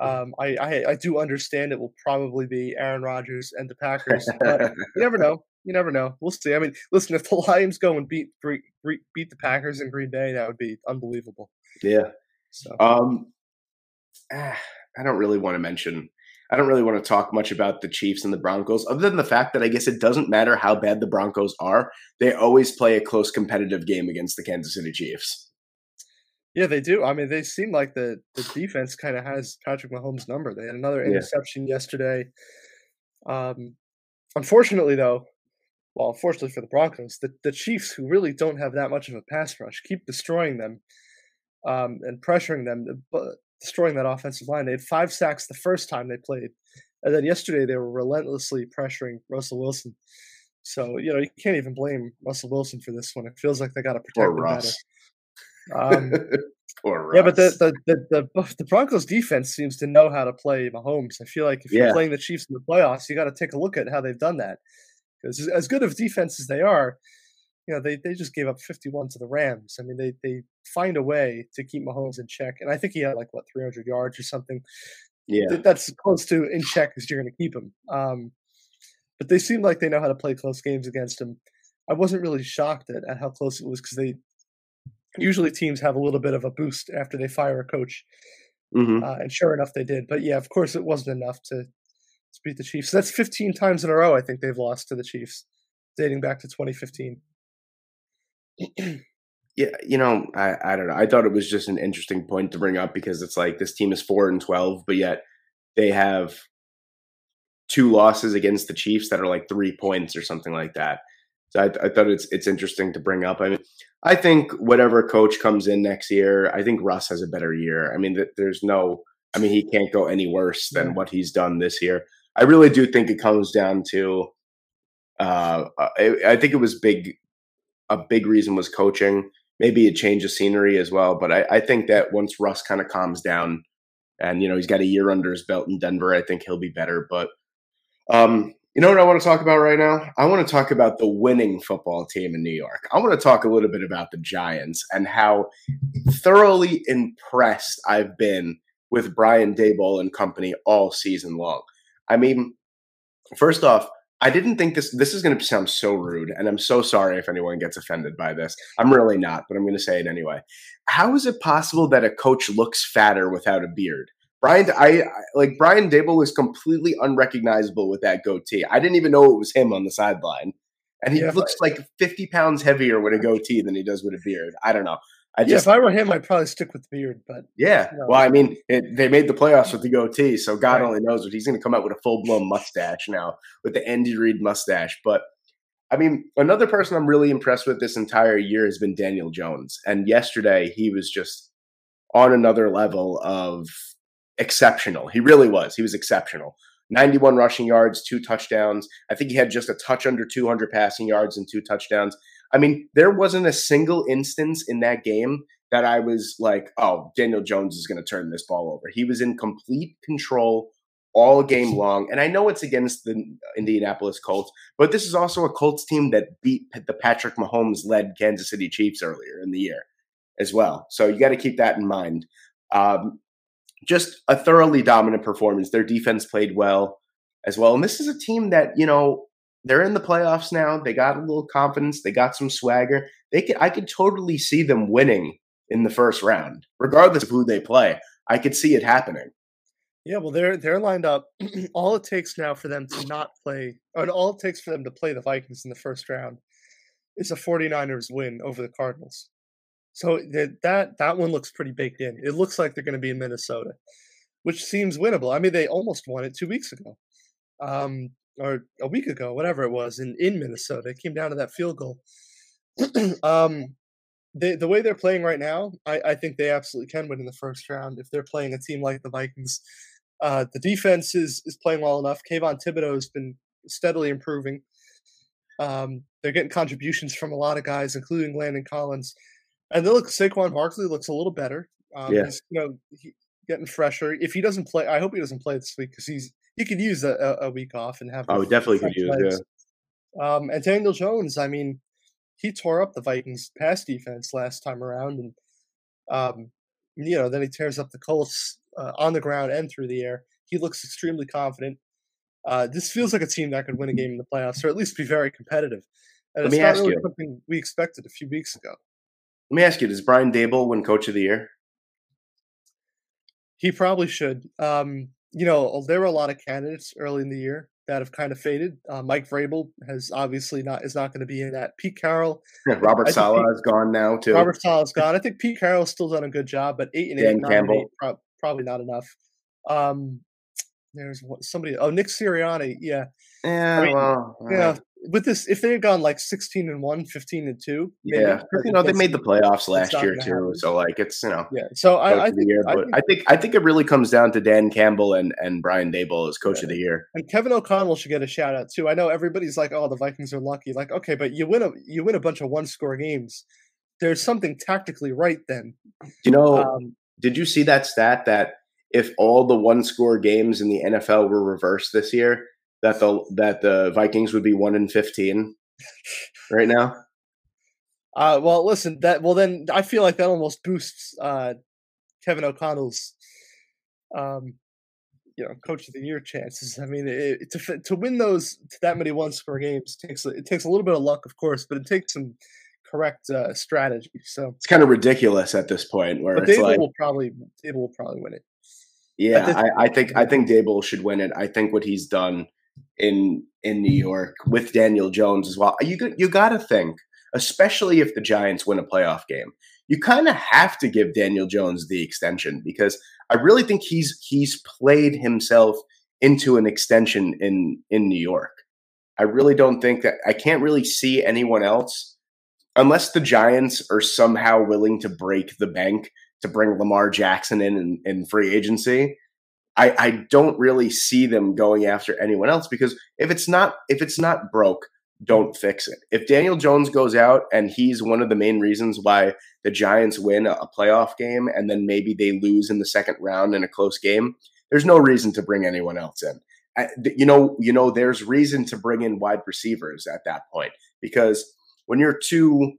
Um, I, I I do understand it will probably be Aaron Rodgers and the Packers, but you never <laughs> know. You never know. We'll see. I mean, listen, if the Lions go and beat beat the Packers in Green Bay, that would be unbelievable. yeah. So Um, ah, I don't really want to mention. I don't really want to talk much about the Chiefs and the Broncos, other than the fact that I guess it doesn't matter how bad the Broncos are; they always play a close, competitive game against the Kansas City Chiefs. Yeah, they do. I mean, they seem like the the defense kind of has Patrick Mahomes' number. They had another Yeah. interception yesterday. Um, unfortunately, though, well, unfortunately for the Broncos, the, the Chiefs, who really don't have that much of a pass rush, keep destroying them um, and pressuring them, uh, but destroying that offensive line. They had five sacks the first time they played, and then yesterday they were relentlessly pressuring Russell Wilson. So you know you can't even blame Russell Wilson for this one. It feels like they got to protect Or him better. Um, <laughs> Yeah, but the the, the the the Broncos defense seems to know how to play Mahomes. I feel like if you're playing the Chiefs in the playoffs, you got to take a look at how they've done that. Because as good of defense as they are, you know, they, they just gave up 51 to the Rams. I mean, they they find a way to keep Mahomes in check, and I think he had like what 300 yards or something. yeah, That's close to in check as you're going to keep him. Um, but they seem like they know how to play close games against him. I wasn't really shocked at, at how close it was because they usually teams have a little bit of a boost after they fire a coach. hmm Uh, and sure enough, they did. But yeah, of course, it wasn't enough to, to beat the Chiefs. That's 15 times in a row. I think they've lost to the Chiefs, dating back to 2015. yeah. You know, I I don't know. I thought it was just an interesting point to bring up because it's like this team is four and twelve, but yet they have two losses against the Chiefs that are like three points or something like that. So I, I thought it's it's interesting to bring up. I mean, I think whatever coach comes in next year, I think Russ has a better year. I mean, th- there's no, I mean, he can't go any worse than Yeah. what he's done this year. I really do think it comes down to, uh, I, I think it was big. A big reason was coaching, maybe a change of scenery as well. But I, I think that once Russ kind of calms down, and you know he's got a year under his belt in Denver, I think he'll be better. But um, you know what I want to talk about right now? I want to talk about the winning football team in New York. I want to talk a little bit about the Giants and how thoroughly impressed I've been with Brian Daboll and company all season long. I mean, first off, I didn't think this this is going to sound so rude, and I'm so sorry if anyone gets offended by this. I'm really not, but I'm going to say it anyway. How is it possible that a coach looks fatter without a beard? Brian, I, I like Brian Daboll is completely unrecognizable with that goatee. I didn't even know it was him on the sideline, and he Yeah, looks like 50 pounds heavier with a goatee than he does with a beard. I don't know. I yeah, just if I were him, I'd probably stick with the beard. But yeah. No. Well, I mean, it, they made the playoffs with the goatee, so God Right. only knows what he's going to come out with a full blown mustache now with the Andy Reid mustache. But I mean, another person I'm really impressed with this entire year has been Daniel Jones, and yesterday he was just on another level of exceptional. He really was. He was exceptional. 91 rushing yards, two touchdowns. I think he had just a touch under 200 passing yards and two touchdowns. I mean, there wasn't a single instance in that game that I was like, oh, Daniel Jones is going to turn this ball over. He was in complete control all game long. And I know it's against the Indianapolis Colts, but this is also a Colts team that beat the Patrick Mahomes led Kansas City Chiefs earlier in the year as well. So you got to keep that in mind. Um, just a thoroughly dominant performance. Their defense played well as well. And this is a team that, you know, they're in the playoffs now. They got a little confidence. They got some swagger. They could I could totally see them winning in the first round, regardless of who they play. I could see it happening. yeah, well, they're they're lined up. <clears throat> all it takes now for them to not play, or all it takes for them to play the Vikings in the first round is a 49ers win over the Cardinals. So that that one looks pretty baked in. It looks like they're going to be in Minnesota, which seems winnable. I mean, they almost won it two weeks ago, um, or a week ago, whatever it was, in in Minnesota. It came down to that field goal. <clears throat> um, they, the way they're playing right now, I, I think they absolutely can win in the first round if they're playing a team like the Vikings. Uh, the defense is is playing well enough. Kayvon Thibodeaux has been steadily improving. Um, they're getting contributions from a lot of guys, including Landon Collins. And they look Saquon Barkley looks a little better. Um, Yeah. you know, he, getting fresher. If he doesn't play, I hope he doesn't play this week because he's he could use a, a, week off and have. Oh, definitely could use, legs. Um, and Daniel Jones, I mean, he tore up the Vikings pass defense last time around, and um, you know, then he tears up the Colts uh, on the ground and through the air. He looks extremely confident. Uh, this feels like a team that could win a game in the playoffs, or at least be very competitive. And Let it's me not ask really you. something we expected a few weeks ago. Let me ask you: Does Brian Daboll win Coach of the Year? He probably should. Um, you know, there were a lot of candidates early in the year that have kind of faded. Uh, Mike Vrabel has obviously not is not going to be in that. Pete Carroll, Robert I Sala he- is gone now too. Robert Saleh is gone. I think Pete Carroll's still done a good job, but eight and eight, Dan nine and eight, prob- probably not enough. Um, there's somebody. Oh, Nick Sirianni. Yeah, yeah, I mean, well, yeah. With this, if they had gone like 16 and 1, 15 and 2, maybe, yeah. You know, they made the playoffs last year too, happen. so like it's you know. Yeah. So I, I think, year, I think I think I think it really comes down to Dan Campbell and and Brian Daboll as coach of the year. and Kevin O'Connell should get a shout out too. I know everybody's like, "Oh, the Vikings are lucky." Like, okay, but you win a you win a bunch of one score games. there's something tactically right then. You know, Um, did you see that stat that if all the one score games in the NFL were reversed this year, that the that the Vikings would be one in fifteen <laughs> right now? uh, well, listen, that well then I feel like that almost boosts uh, Kevin O'Connell's, um, you know, coach of the year chances. I mean, it, to to win those that many one score games takes it takes a little bit of luck, of course, but it takes some correct uh, strategy. So, It's kind of ridiculous at this point where but it's Daboll like will probably Daboll will probably win it. Yeah, I, I think I <laughs> think Daboll should win it. I think what he's done in in New York with Daniel Jones as well. You you got to think, especially if the Giants win a playoff game, you kind of have to give Daniel Jones the extension because I really think he's he's played himself into an extension in in New York. I really don't think that I can't really see anyone else unless the Giants are somehow willing to break the bank to bring Lamar Jackson in in, in free agency. I, I don't really see them going after anyone else because if it's not if it's not broke, don't fix it. If Daniel Jones goes out and he's one of the main reasons why the Giants win a, playoff game and then maybe they lose in the second round in a close game, there's no reason to bring anyone else in. Uh, you know, you know, there's reason to bring in wide receivers at that point because when you're two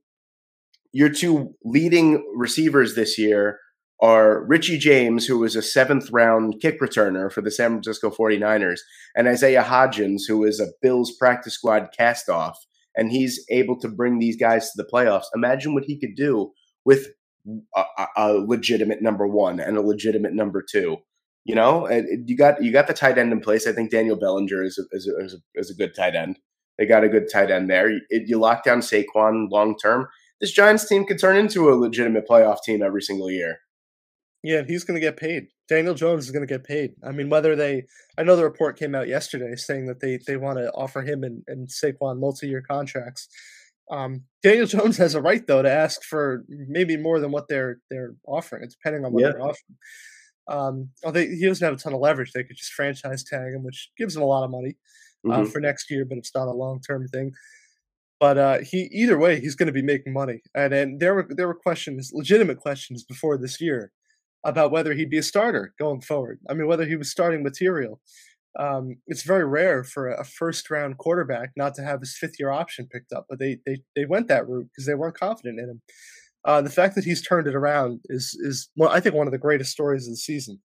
your two leading receivers this year are Richie James, who was a seventh round kick returner for the San Francisco 49ers, and Isaiah Hodgins, who is a Bills practice squad cast off. And he's able to bring these guys to the playoffs. Imagine what he could do with a, a- legitimate number one and a legitimate number two. You know, And you got you got the tight end in place. I think Daniel Bellinger is a, is a, is a, is a good tight end. They got a good tight end there. You, you lock down Saquon long term this Giants team could turn into a legitimate playoff team every single year. Yeah, and he's going to get paid. Daniel Jones is going to get paid. I mean, whether they, I know the report came out yesterday saying that they they want to offer him and, and Saquon multi-year contracts. Um, Daniel <laughs> Jones has a right though to ask for maybe more than what they're they're offering, It's depending on what Yeah. they're offering. Um, oh, they, he doesn't have a ton of leverage. They could just franchise tag him, which gives him a lot of money uh, Mhm. for next year, but it's not a long term thing. But uh, he either way, he's going to be making money, and and there were there were questions, legitimate questions before this year about whether he'd be a starter going forward. I mean, whether he was starting material. Um, it's very rare for a first round quarterback not to have his fifth year option picked up, but they they they went that route because they weren't confident in him. Uh, the fact that he's turned it around is is well, I think one of the greatest stories of the season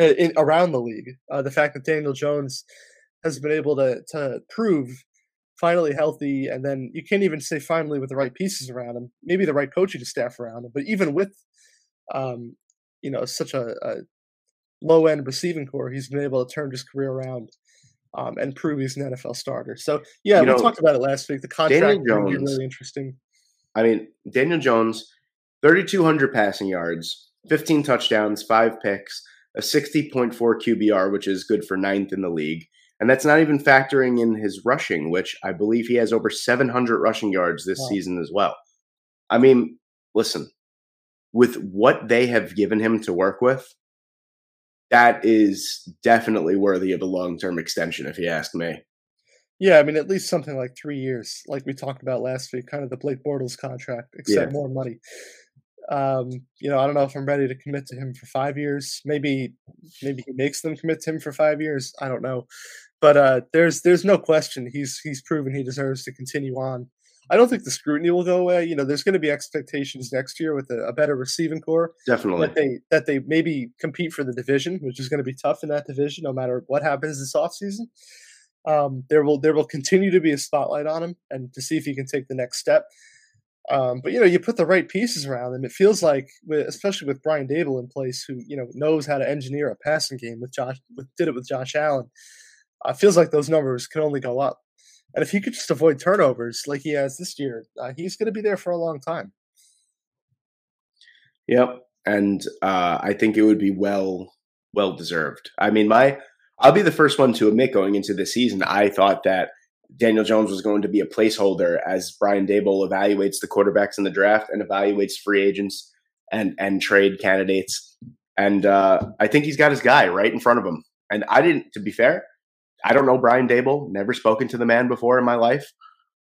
uh, in, around the league. Uh, the fact that Daniel Jones has been able to to prove finally healthy, and then you can't even say finally with the right pieces around him, maybe the right coaching staff around him, but even with um, you know such a, a low end receiving core, he's been able to turn his career around. Um, and prove he's an NFL starter. So yeah, You we know, talked about it last week. The contract is gonna be really interesting. I mean, Daniel Jones, 3,200 passing yards, 15 touchdowns, five picks, a 60.4 QBR, which is good for ninth in the league. And that's not even factoring in his rushing, which I believe he has over 700 rushing yards this Wow. season as well. I mean, listen, with what they have given him to work with, that is definitely worthy of a long term extension, if you ask me. Yeah, I mean, at least something like three years, like we talked about last week, kind of the Blake Bortles contract, except Yeah. more money. Um, you know, I don't know if I'm ready to commit to him for five years. Maybe, maybe he makes them commit to him for five years. I don't know, but uh, there's there's no question he's he's proven he deserves to continue on. I don't think the scrutiny will go away. You know, there's going to be expectations next year with a, a better receiving core Definitely. that they that they maybe compete for the division, which is going to be tough in that division, no matter what happens this offseason. Um, there will there will continue to be a spotlight on him, and to see if he can take the next step. Um, but you know, you put the right pieces around him. It feels like, with, especially with Brian Daboll in place, who you know knows how to engineer a passing game with Josh, with, did it with Josh Allen. Uh, feels like those numbers can only go up. And if he could just avoid turnovers like he has this year, uh, he's going to be there for a long time. Yep, and uh, I think it would be well well deserved. I mean, my I'll be the first one to admit going into the season, I thought that Daniel Jones was going to be a placeholder as Brian Daboll evaluates the quarterbacks in the draft and evaluates free agents and and trade candidates. And uh, I think he's got his guy right in front of him. And I didn't, to be fair, I don't know Brian Daboll. Never spoken to the man before in my life.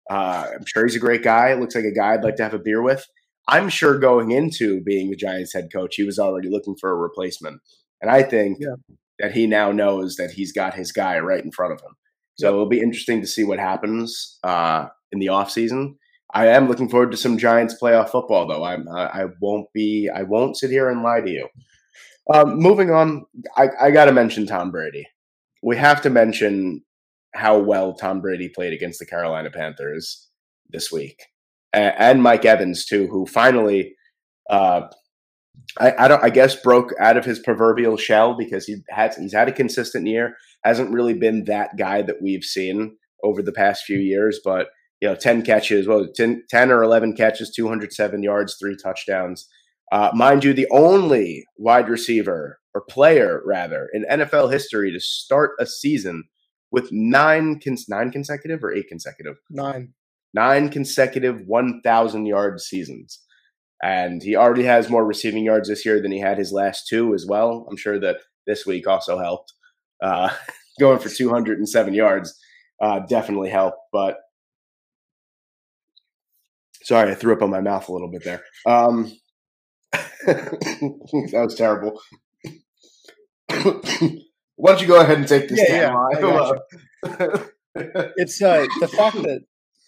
Uh, I'm sure he's a great guy. Looks like a guy I'd like to have a beer with. I'm sure going into being the Giants head coach, he was already looking for a replacement. And I think Yeah. that he now knows that he's got his guy right in front of him. So Yep. it'll be interesting to see what happens uh, in the offseason. I am looking forward to some Giants playoff football, though. I'm, I, I won't be. I won't sit here and lie to you. Um, moving on, I, I got to mention Tom Brady. We have to mention how well Tom Brady played against the Carolina Panthers this week, and Mike Evans too, who finally, uh, I, I don't, I guess, broke out of his proverbial shell because he had he's had a consistent year. Hasn't really been that guy that we've seen over the past few years, but you know, 10 catches, well, 10, 10 or 11 catches, 207 yards, three touchdowns. Uh, mind you, the only wide receiver or player, rather, in NFL history to start a season with nine, cons- nine consecutive or eight consecutive? Nine. Nine consecutive 1,000 yard seasons. And he already has more receiving yards this year than he had his last two as well. I'm sure that this week also helped. Uh, <laughs> going for 207 yards uh, definitely helped. But sorry, I threw up on my mouth a little bit there. Um, <laughs> that was terrible. <laughs> Why don't you go ahead and take this Yeah, down? yeah? It's uh, the fact that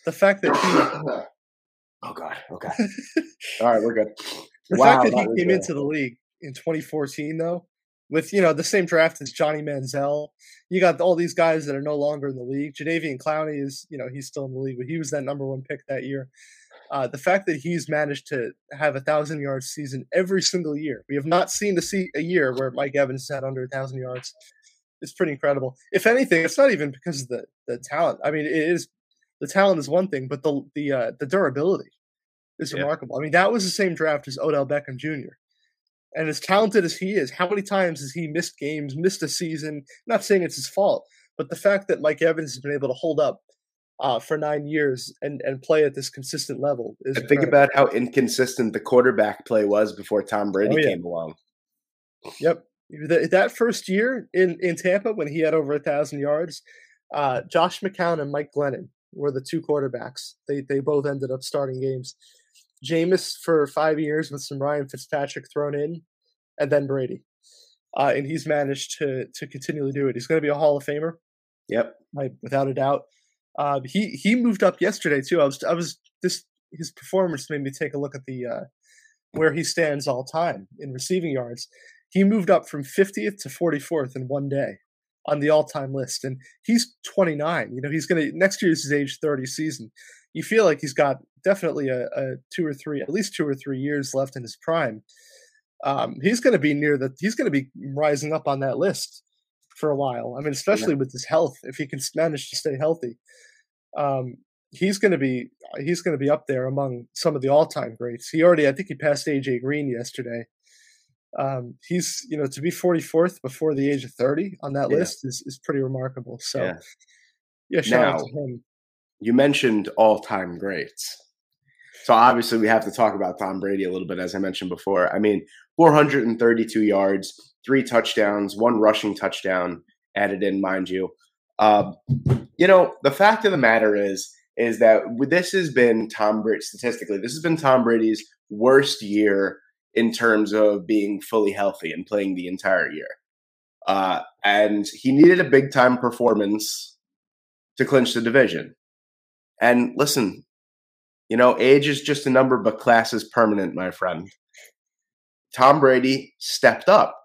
the fact that he <coughs> oh God. Okay. <laughs> All right, we're good. the Wow, fact that he came uh, into the league in 2014 though with you know the same draft as Johnny Manziel you got all these guys that are no longer in the league Jadeveon Clowney is you know he's still in the league but he was that number one pick that year uh, the fact that he's managed to have a thousand yard season every single year we have not seen to see a year where Mike Evans had under a thousand yards it's pretty incredible if anything it's not even because of the the talent I mean it is the talent is one thing but the the uh, the durability is Yeah. remarkable. I mean, that was the same draft as Odell Beckham Jr. And as talented as he is, how many times has he missed games, missed a season? not saying it's his fault, but the fact that Mike Evans has been able to hold up uh, for nine years and, and play at this consistent level is And think about how inconsistent the quarterback play was before Tom Brady Oh, yeah. came along. Yep. Th- that first year in, in Tampa when he had over a thousand yards, uh, Josh McCown and Mike Glennon were the two quarterbacks. They they both ended up starting games. Jameis for five years with some Ryan Fitzpatrick thrown in, and then Brady. Uh, and he's managed to to continually do it. He's going to be a Hall of Famer, Yep. like, without a doubt. Uh, he he moved up yesterday too. I was I was this his performance made me take a look at the uh, where he stands all time in receiving yards. He moved up from 50th to 44th in one day on the all-time list, and he's 29. You know, he's gonna next year is his age 30 season. You feel like he's got definitely a, a two or three, at least two or three years left in his prime. Um, he's going to be near the. He's going to be rising up on that list for a while. I mean, especially with his health, if he can manage to stay healthy, um, he's going to be he's going to be up there among some of the all-time greats. He already, I think, he passed AJ Green yesterday. Um, he's you know to be 44th before the age of 30 on that Yeah. list is, is pretty remarkable. So Yeah. yeah, shout out to him. You mentioned all time greats. So obviously we have to talk about Tom Brady a little bit, as I mentioned before. I mean, 432 yards, three touchdowns, one rushing touchdown added in, mind you. Um, you know, the fact of the matter is, is that this has been Tom Brady statistically. This has been Tom Brady's worst year in terms of being fully healthy and playing the entire year. Uh, and he needed a big time performance to clinch the division. And listen, you know, age is just a number, but class is permanent, my friend. Tom Brady stepped up.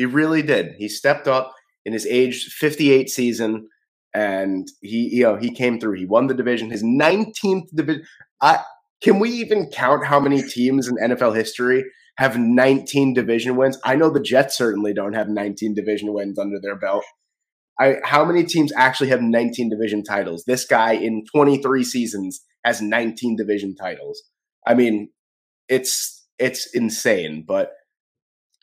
He really did. He stepped up in his age 58 season and he you know, he came through. He won the division, his 19th division. I can we even count how many teams in NFL history have 19 division wins? I know the Jets certainly don't have 19 division wins under their belt. I, how many teams actually have 19 division titles? This guy in 23 seasons has 19 division titles. I mean, it's it's insane, but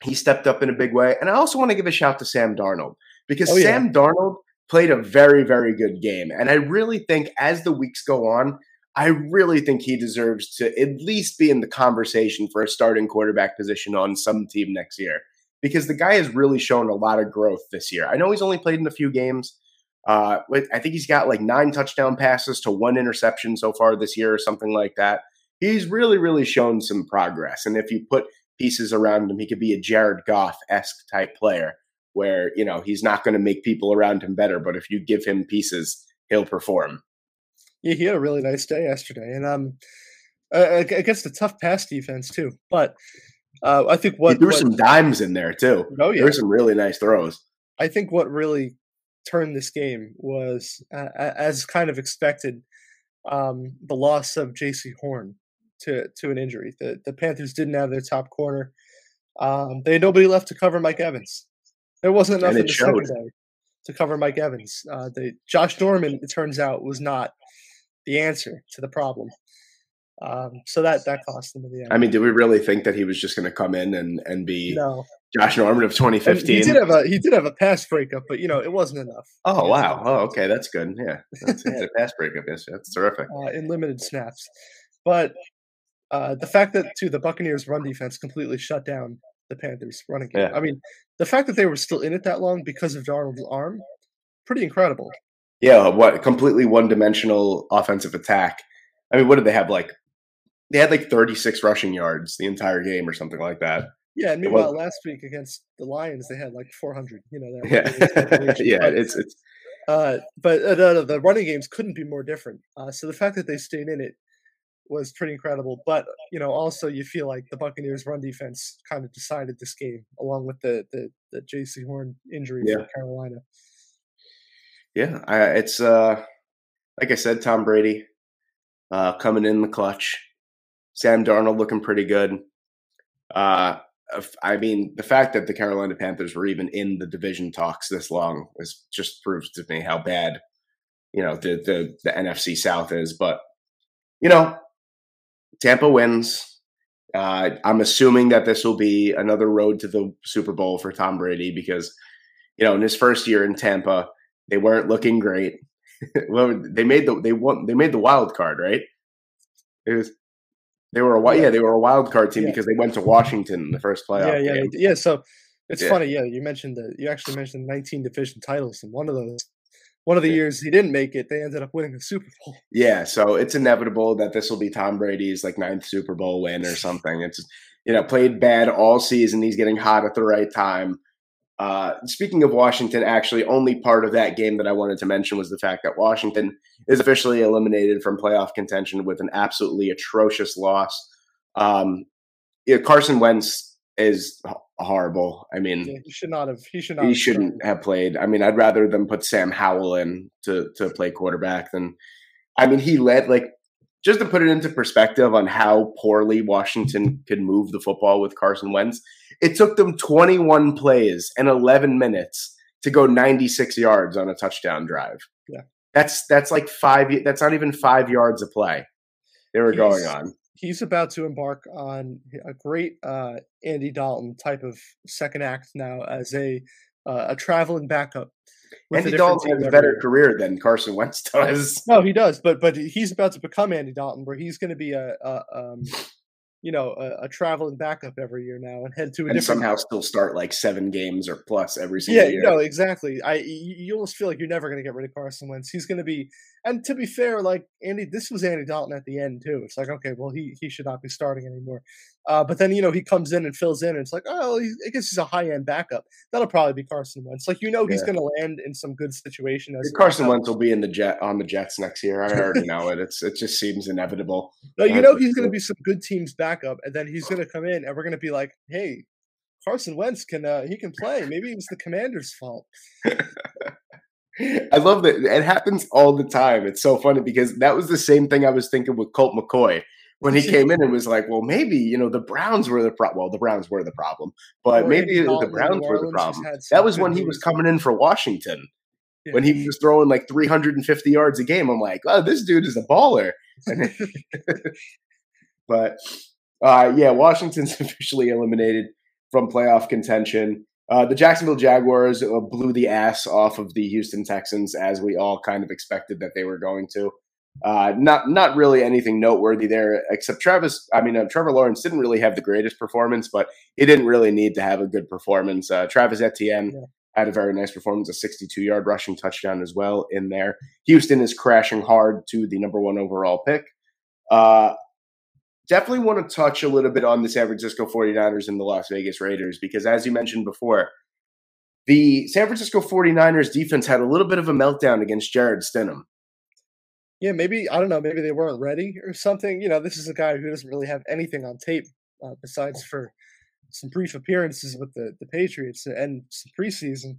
he stepped up in a big way. And I also want to give a shout to Sam Darnold because Oh, yeah. Sam Darnold played a very very good game, and I really think as the weeks go on, I really think he deserves to at least be in the conversation for a starting quarterback position on some team next year because the guy has really shown a lot of growth this year. I know he's only played in a few games. Uh, but I think he's got like nine touchdown passes to one interception so far this year, or something like that. he's really, really shown some progress. And if you put pieces around him, he could be a Jared Goff esque type player where, you know, he's not going to make people around him better, but if you give him pieces, he'll perform. Yeah, he had a really nice day yesterday. And um, uh, against a tough pass defense, too. But uh, I think what. He threw what, some dimes in there, too. Oh, yeah. There were some really nice throws. I think what really turned this game was, uh, as kind of expected, um, the loss of Jaycee Horn to to an injury. The the Panthers didn't have their top corner. Um, they had nobody left to cover Mike Evans. There wasn't enough in the showed. secondary to cover Mike Evans. Uh, they, Josh Norman, it turns out, was not the answer to the problem. Um, so that that cost them in the end. I mean, did we really think that he was just going to come in and, and be no, Josh Norman of And he 2015? did have a he did have a pass breakup, but you know it wasn't enough. Oh wow! Oh okay, that's good. Yeah, <laughs> that's, yeah, the pass breakup. Yes, that's terrific. uh, in limited snaps. But uh, the fact that too the Buccaneers' run defense completely shut down the Panthers' running game. Yeah. I mean, the fact that they were still in it that long because of Darnold's arm, pretty incredible. Yeah, what completely one-dimensional offensive attack. I mean, what did they have? Like they had like 36 rushing yards the entire game or something like that. Yeah, and meanwhile, last week against the Lions, they had like 400. You know, that Yeah, <laughs> yeah, But, it's it's uh, but uh, no, the running games couldn't be more different. Uh, so the fact that they stayed in it was pretty incredible. But you know, also you feel like the Buccaneers' run defense kind of decided this game, along with the the, the Jaycee Horn injury Yeah. for Carolina. yeah, I, it's uh like I said, Tom Brady uh coming in the clutch. Sam Darnold looking pretty good. Uh, I mean, the fact that the Carolina Panthers were even in the division talks this long is just proves to me how bad, you know, the the, the NFC South is. But you know, Tampa wins. Uh, I'm assuming that this will be another road to the Super Bowl for Tom Brady because, you know, in his first year in Tampa, they weren't looking great. <laughs> well, they made the they won they made the wild card, right? It was they were a wi- yeah they were a wild card team Yeah. because they went to Washington in the first playoff yeah, yeah, game. yeah. So it's Yeah. funny. Yeah, you mentioned the you actually mentioned 19 division titles, and one of those, one of the years he didn't make it, they ended up winning the Super Bowl. Yeah, so it's inevitable that this will be Tom Brady's like ninth Super Bowl win or something. It's you know played bad all season. He's getting hot at the right time. Uh, speaking of Washington, actually, only part of that game that I wanted to mention was the fact that Washington is officially eliminated from playoff contention with an absolutely atrocious loss. Um, yeah, Carson Wentz is horrible. I mean, he should not have. He should not. he have shouldn't started. have played. I mean, I'd rather them put Sam Howell in to to play quarterback than. I mean, he led like just to put it into perspective on how poorly Washington could move the football with Carson Wentz. It took them 21 plays and 11 minutes to go 96 yards on a touchdown drive. Yeah. That's that's like five. That's not even five yards a play they were going on. He's about to embark on a great uh, Andy Dalton type of second act now as a uh, a traveling backup. Andy Dalton has a better year. career than Carson Wentz <laughs> does. No, he does, but but he's about to become Andy Dalton, where he's going to be a, a um, you know, a, a traveling backup every year now and head to a and somehow still start like seven games or plus every single yeah, year. no, exactly. I you, almost feel like you're never going to get rid of Carson Wentz. He's going to be, and to be fair, like Andy, this was Andy Dalton at the end too. It's like okay, well he he should not be starting anymore. Uh, but then you know he comes in and fills in, and it's like oh, he's, I guess he's a high end backup. That'll probably be Carson Wentz. Like you know he's Yeah. going to land in some good situation. As Carson. Wentz will be in the jet on the Jets next year. I already <laughs> know it. It's it just seems inevitable. No, you know he's going to be some good teams backup, and then he's going to come in, and we're going to be like, "Hey, Carson Wentz can uh, he can play? Maybe it was the Commanders' fault." <laughs> I love that it happens all the time. It's so funny because that was the same thing I was thinking with Colt McCoy when he <laughs> came in and was like, "Well, maybe you know the Browns were the problem. Well, the Browns were the problem, but Or maybe the Browns were the problem." That was when he was coming in for Washington when he was throwing like 350 yards a game. I'm like, "Oh, this dude is a baller." <laughs> But uh, yeah, Washington's <laughs> officially eliminated from playoff contention. Uh, the Jacksonville Jaguars uh, blew the ass off of the Houston Texans, as we all kind of expected that they were going to. Uh, not not really anything noteworthy there, except Travis. I mean, uh, Trevor Lawrence didn't really have the greatest performance, but he didn't really need to have a good performance. Uh, Travis Etienne Yeah. had a very nice performance, a 62 yard rushing touchdown as well in there. Houston is crashing hard to the number one overall pick. Uh, definitely want to touch a little bit on the San Francisco 49ers and the Las Vegas Raiders because, as you mentioned before, the San Francisco 49ers defense had a little bit of a meltdown against Jarrett Stidham. Yeah, maybe I don't know. Maybe they weren't ready or something. You know, this is a guy who doesn't really have anything on tape uh, besides for some brief appearances with the the Patriots and some preseason.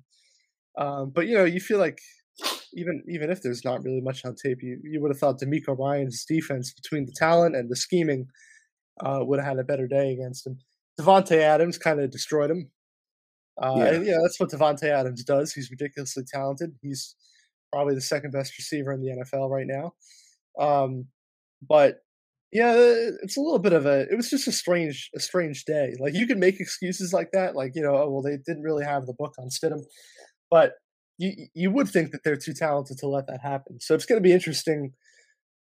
Um, but you know, you feel like even even if there's not really much on tape, you you would have thought DeMeco Ryans' defense between the talent and the scheming uh, would have had a better day against him. Davante Adams kind of destroyed him. Uh, yeah. Yeah, that's what Davante Adams does. He's ridiculously talented. He's probably the second best receiver in the NFL right now. Um, but yeah, it's a little bit of a. It was just a strange, a strange day. Like you can make excuses like that, like you know, oh well, they didn't really have the book on Stidham, but you you would think that they're too talented to let that happen. So it's going to be interesting.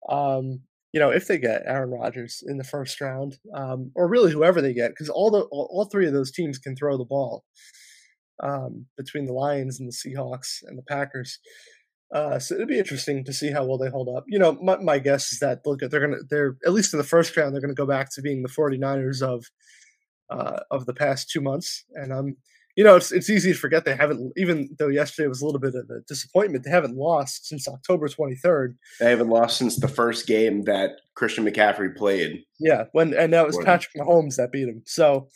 Um, you know, if they get Aaron Rodgers in the first round, um, or really whoever they get, because all the all, three of those teams can throw the ball um, between the Lions and the Seahawks and the Packers. Uh, so it'd be interesting to see how well they hold up. You know, my, my guess is that look, they're gonna they're at least in the first round they're gonna go back to being the 49ers of uh, of the past two months, and I'm you know it's it's easy to forget they haven't even though yesterday was a little bit of a disappointment they haven't lost since October 23rd. They haven't lost since the first game that Christian McCaffrey played. Yeah, when and that was Patrick Mahomes that beat him. So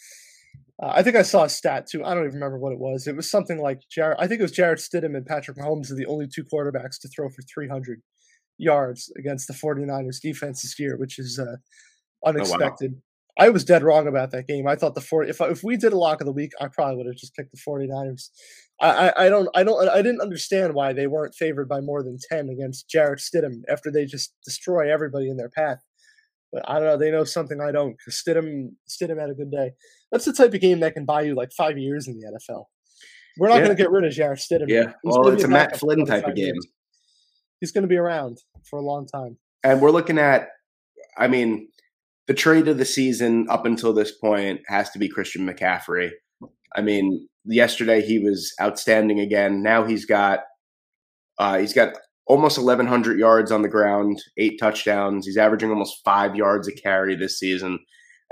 uh, I think I saw a stat too. I don't even remember what it was. It was something like Jarrett. I think it was Jarrett Stidham and Patrick Mahomes are the only two quarterbacks to throw for 300 yards against the 49ers defense this year, which is uh, unexpected. Oh, wow. I was dead wrong about that game. I thought the 40 if if we did a lock of the week, I probably would have just picked the 49ers. I, I, I don't I don't I didn't understand why they weren't favored by more than 10 against Jarrett Stidham after they just destroy everybody in their path. But I don't know. They know something I don't because Stidham Stidham had a good day. That's the type of game that can buy you like five years in the NFL. We're not yeah. going to get rid of Jarrett Stidham. Yeah, He's well, it's a Matt Flynn type of game. Years. He's going to be around for a long time. And we're looking at, I mean, the trade of the season up until this point has to be Christian McCaffrey. I mean, yesterday he was outstanding again. Now he's got, uh, he's got almost 1,100 yards on the ground, eight touchdowns. He's averaging almost five yards a carry this season.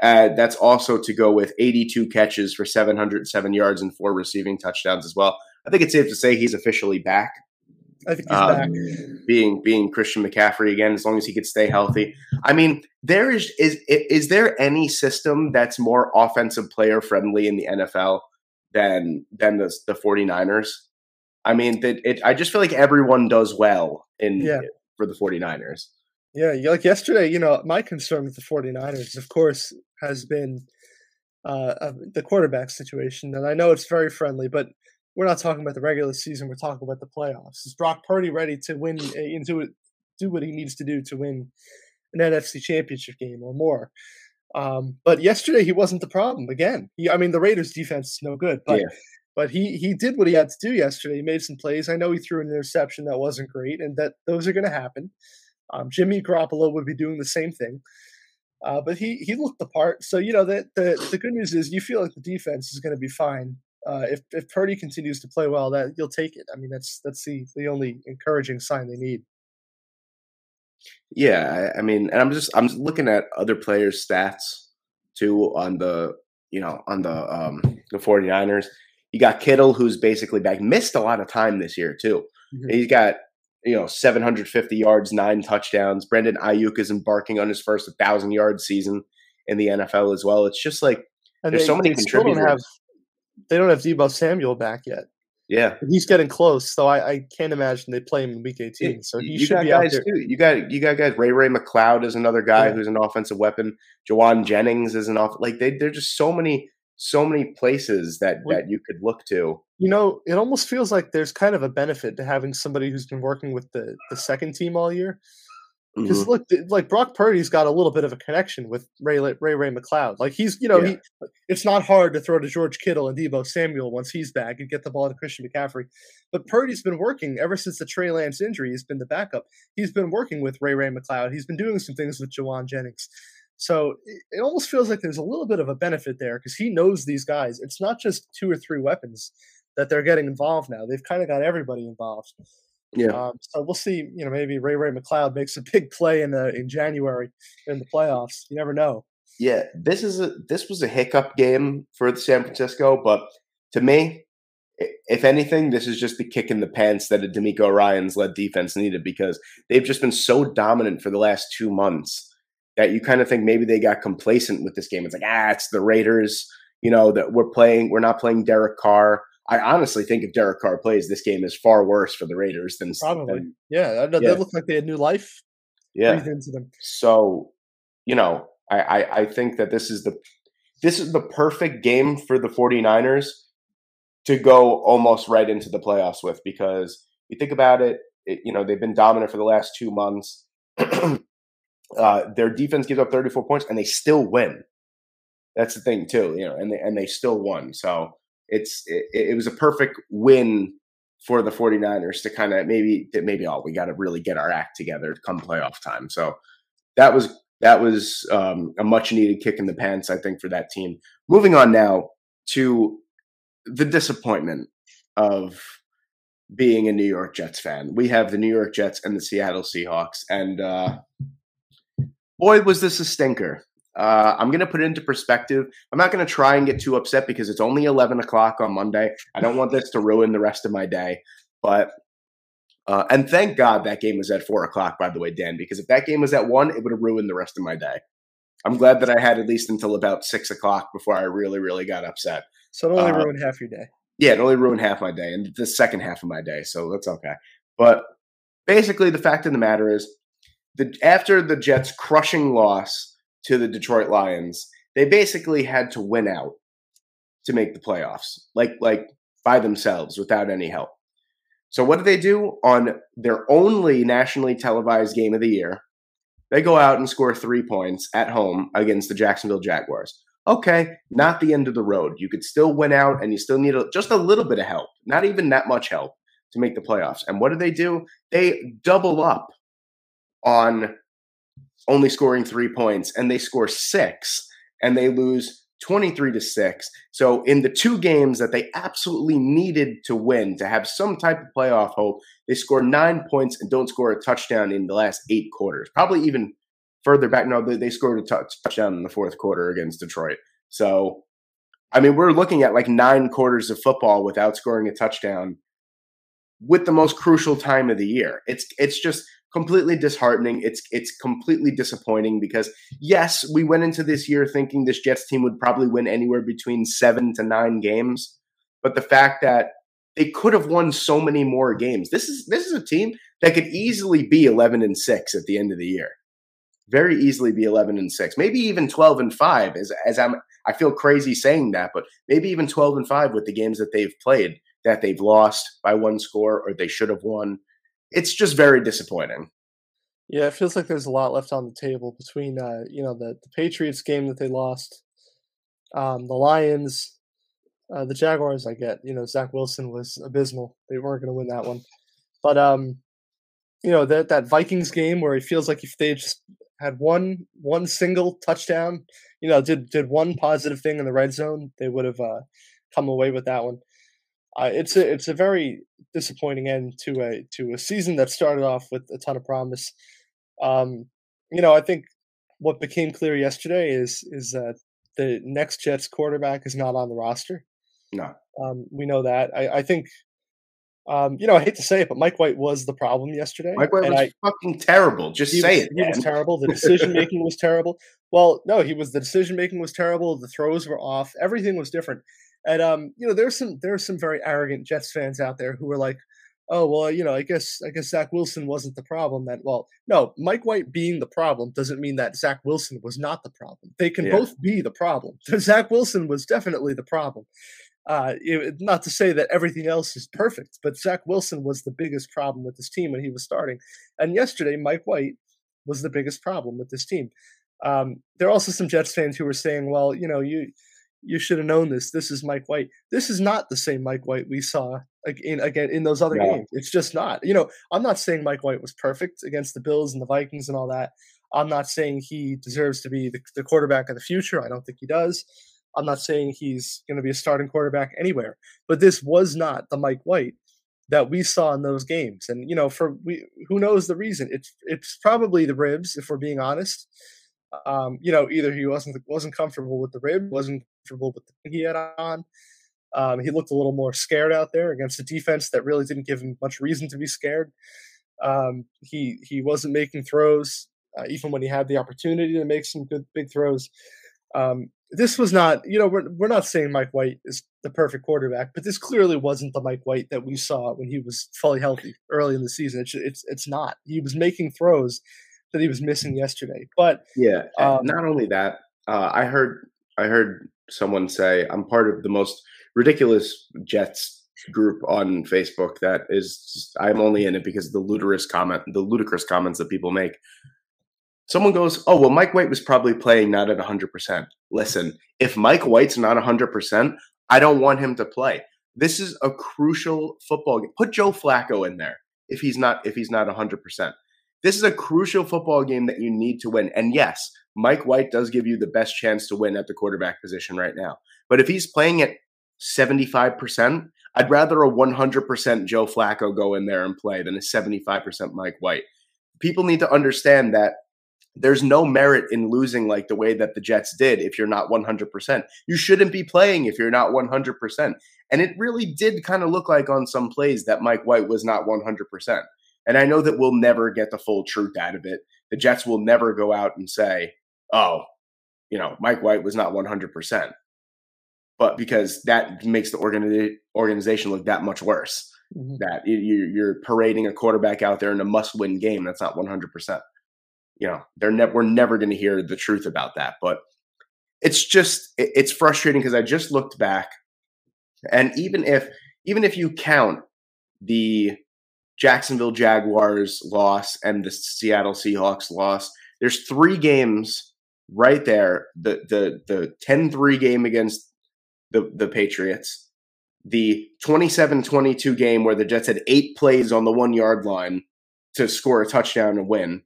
Uh, that's also to go with 82 catches for 707 yards and four receiving touchdowns as well. I think it's safe to say he's officially back. I think he's um, back. Being being Christian McCaffrey again, as long as he could stay healthy. I mean, there is is is there any system that's more offensive player friendly in the NFL than than the the 49ers? I mean, that it, I just feel like everyone does well in yeah. for the 49ers. Yeah, like yesterday, you know, my concern with the 49ers, of course, has been uh, uh, the quarterback situation. And I know it's very friendly, but we're not talking about the regular season. We're talking about the playoffs. Is Brock Purdy ready to win and do it, do what he needs to do to win an NFC championship game or more? Um, but yesterday he wasn't the problem again. He, I mean, the Raiders defense is no good, but yeah. But he he did what he had to do yesterday. He made some plays. I know he threw an interception that wasn't great, and that those are going to happen. Um, Jimmy Garoppolo would be doing the same thing. Uh, but he he looked the part. So you know that the the good news is you feel like the defense is going to be fine. Uh, if if Purdy continues to play well, that you'll take it. I mean, that's that's the the only encouraging sign they need. Yeah, I, I mean, and I'm just I'm just looking at other players' stats too on the you know on the um the 49ers. You got Kittle, who's basically back, missed a lot of time this year too. Mm-hmm. He's got you know 750 yards, nine touchdowns. Brandon Aiyuk is embarking on his first thousand yard season in the NFL as well. It's just like and there's they, so many contributors. Have, they don't have Deebo Samuel back yet. Yeah, he's getting close, so I, I can't imagine they play him in Week 18. So he you should be guys out there. Too. You got you got guys. Ray Ray McCloud is another guy yeah. who's an offensive weapon. Jauan Jennings is an off. Like they, they're just so many so many places that that you could look to. You know, it almost feels like there's kind of a benefit to having somebody who's been working with the the second team all year. Because mm-hmm. look, like Brock Purdy's got a little bit of a connection with Ray Ray Ray McCloud. Like he's, you know, yeah. he it's not hard to throw to George Kittle and Deebo Samuel once he's back and get the ball to Christian McCaffrey. But Purdy's been working ever since the Trey Lance injury. He's been the backup. He's been working with Ray Ray McCloud. He's been doing some things with Jauan Jennings. So it almost feels like there's a little bit of a benefit there because he knows these guys. It's not just two or three weapons that they're getting involved now. They've kind of got everybody involved. Yeah. Um, so we'll see. You know, maybe Ray Ray McCloud makes a <laughs> big play in the in January in the playoffs. You never know. Yeah, this is a this was a hiccup game for San Francisco, but to me, if anything, this is just the kick in the pants that a DeMeco Ryans' led defense needed because they've just been so dominant for the last two months that you kind of think maybe they got complacent with this game. It's like ah, it's the Raiders. You know that we're playing. We're not playing Derek Carr. I honestly think if Derek Carr plays, this game is far worse for the Raiders than Probably. than- Yeah, I know Yeah. they look like they had new life yeah. into them. So, you know, I, I, I think that this is the this is the perfect game for the 49ers to go almost right into the playoffs with because you think about it, it you know, they've been dominant for the last two months. <clears throat> uh, their defense gives up 34 points and they still win. That's the thing too, you know, and they and they still won. So it's it, it was a perfect win for the 49ers to kind of maybe that maybe oh we got to really get our act together come playoff time. So that was that was um, a much needed kick in the pants, I think, for that team. Moving on now to the disappointment of being a New York Jets fan. We have the New York Jets and the Seattle Seahawks, and uh, boy, was this a stinker. Uh, I'm going to put it into perspective. I'm not going to try and get too upset because it's only 11 o'clock on Monday. I don't want this to ruin the rest of my day. But uh, and thank God that game was at four o'clock, by the way, Dan, because if that game was at one, it would have ruined the rest of my day. I'm glad that I had at least until about six o'clock before I really, really got upset. So it only Uh, ruined half your day. Yeah, it only ruined half my day and the second half of my day, so that's okay. But basically, the fact of the matter is, the after the Jets' crushing loss to the Detroit Lions, they basically had to win out to make the playoffs, like like by themselves without any help. So what do they do on their only nationally televised game of the year? They go out and score three points at home against the Jacksonville Jaguars. Okay, not the end of the road. You could still win out, and you still need a, just a little bit of help, not even that much help to make the playoffs. And what do they do? They double up on only scoring three points, and they score six, and they lose 23 to 6. So in the two games that they absolutely needed to win to have some type of playoff hope, they score 9 points and don't score a touchdown in the last 8 quarters. Probably even further back no they, scored a touchdown in the fourth quarter against Detroit. So I mean, we're looking at like 9 quarters of football without scoring a touchdown with the most crucial time of the year. It's it's just completely disheartening. It's it's completely disappointing because yes, we went into this year thinking this Jets team would probably win anywhere between 7 to 9 games, but the fact that they could have won so many more games. This is this is a team that could easily be 11 and 6 at the end of the year. Very easily be 11 and 6. Maybe even 12 and 5 as as I'm I feel crazy saying that, but maybe even 12 and 5 with the games that they've played that they've lost by one score or they should have won. It's just very disappointing. Yeah, it feels like there's a lot left on the table between uh, you know the the Patriots game that they lost, um, the Lions, uh, the Jaguars. I get you know Zach Wilson was abysmal. They weren't going to win that one, but um, you know that that Vikings game where it feels like if they just had one one single touchdown, you know, did did one positive thing in the red zone, they would have uh, come away with that one. Uh, it's a it's a very disappointing end to a to a season that started off with a ton of promise. Um, you know, I think what became clear yesterday is is that the next Jets quarterback is not on the roster. No. Um, we know that. I, I think, um, you know, I hate to say it, but Mike White was the problem yesterday. Mike White was I, fucking terrible. Just say was, it. He was terrible. The decision <laughs> making was terrible. Well, no, he was. The decision making was terrible. The throws were off. Everything was different. And um, you know, there's some there's some very arrogant Jets fans out there who were like, "Oh, well, you know, I guess I guess Zach Wilson wasn't the problem." That well, no, Mike White being the problem doesn't mean that Zach Wilson was not the problem. They can Yeah. both be the problem. <laughs> Zach Wilson was definitely the problem. Uh, it- not to say that everything else is perfect, but Zach Wilson was the biggest problem with this team when he was starting. And yesterday, Mike White was the biggest problem with this team. Um, there are also some Jets fans who were saying, "Well, you know, you you should have known this. This is Mike White. This is not the same Mike White we saw ag- in again in those other No. games. It's just not. You know, I'm not saying Mike White was perfect against the Bills and the Vikings and all that. I'm not saying he deserves to be the, the quarterback of the future. I don't think he does. I'm not saying he's going to be a starting quarterback anywhere. But this was not the Mike White that we saw in those games. And you know, for we who knows the reason? It's it's probably the ribs, if we're being honest. Um, you know, either he wasn't wasn't comfortable with the rib, wasn't comfortable with the thing he had on. Um, he looked a little more scared out there against a defense that really didn't give him much reason to be scared. Um, he he wasn't making throws uh, even when he had the opportunity to make some good big throws. Um, this was not, you know, we're we're not saying Mike White is the perfect quarterback, but this clearly wasn't the Mike White that we saw when he was fully healthy early in the season. It's it's it's not. He was making throws that he was missing yesterday. But Yeah. um, not only that, uh, I heard I heard someone say I'm part of the most ridiculous Jets group on Facebook that is I'm only in it because of the ludicrous comment the ludicrous comments that people make. Someone goes, "Oh, well Mike White was probably playing not at 100%." Listen, if Mike White's not 100%, I don't want him to play. This is a crucial football game. Put Joe Flacco in there if he's not if he's not 100%. This is a crucial football game that you need to win. And yes, Mike White does give you the best chance to win at the quarterback position right now. But if he's playing at 75%, I'd rather a 100% Joe Flacco go in there and play than a 75% Mike White. People need to understand that there's no merit in losing like the way that the Jets did if you're not 100%. You shouldn't be playing if you're not 100%. And it really did kind of look like on some plays that Mike White was not 100%. And I know that we'll never get the full truth out of it. The Jets will never go out and say, oh, you know, Mike White was not 100%. But because that makes the organi- organization look that much worse. Mhm. That you- you- you're parading a quarterback out there in a must win game that's not 100%. You know, they're ne- we're never going to hear the truth about that. But it's just, it- it's frustrating because I just looked back. And even if, even if you count the Jacksonville Jaguars loss and the Seattle Seahawks loss. There's three games right there. The the the 10-3 game against the the Patriots, the 27-22 game where the Jets had 8 plays on the 1-yard line to score a touchdown and win.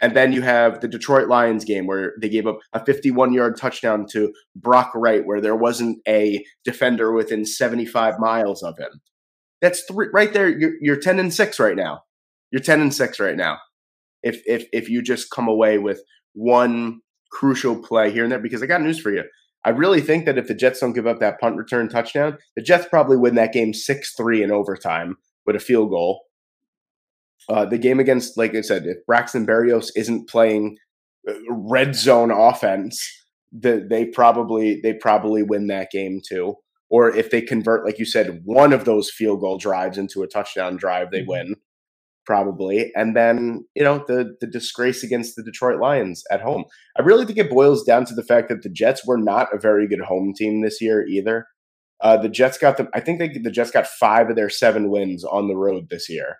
And then you have the Detroit Lions game where they gave up a 51 yard touchdown to Brock Wright, where there wasn't a defender within 75 miles of him. That's three right there. You're, you're 10 and 6 right now. You're 10 and 6 right now. If, if, if you just come away with one crucial play here and there, because I got news for you. I really think that if the Jets don't give up that punt return touchdown, the Jets probably win that game 6 3 in overtime with a field goal. Uh, the game against, like I said, if Braxton Berrios isn't playing uh, red zone offense, the, they probably they probably win that game too. Or if they convert, like you said, one of those field goal drives into a touchdown drive, they win probably. And then you know the the disgrace against the Detroit Lions at home. I really think it boils down to the fact that the Jets were not a very good home team this year either. Uh, the Jets got the I think they the Jets got five of their seven wins on the road this year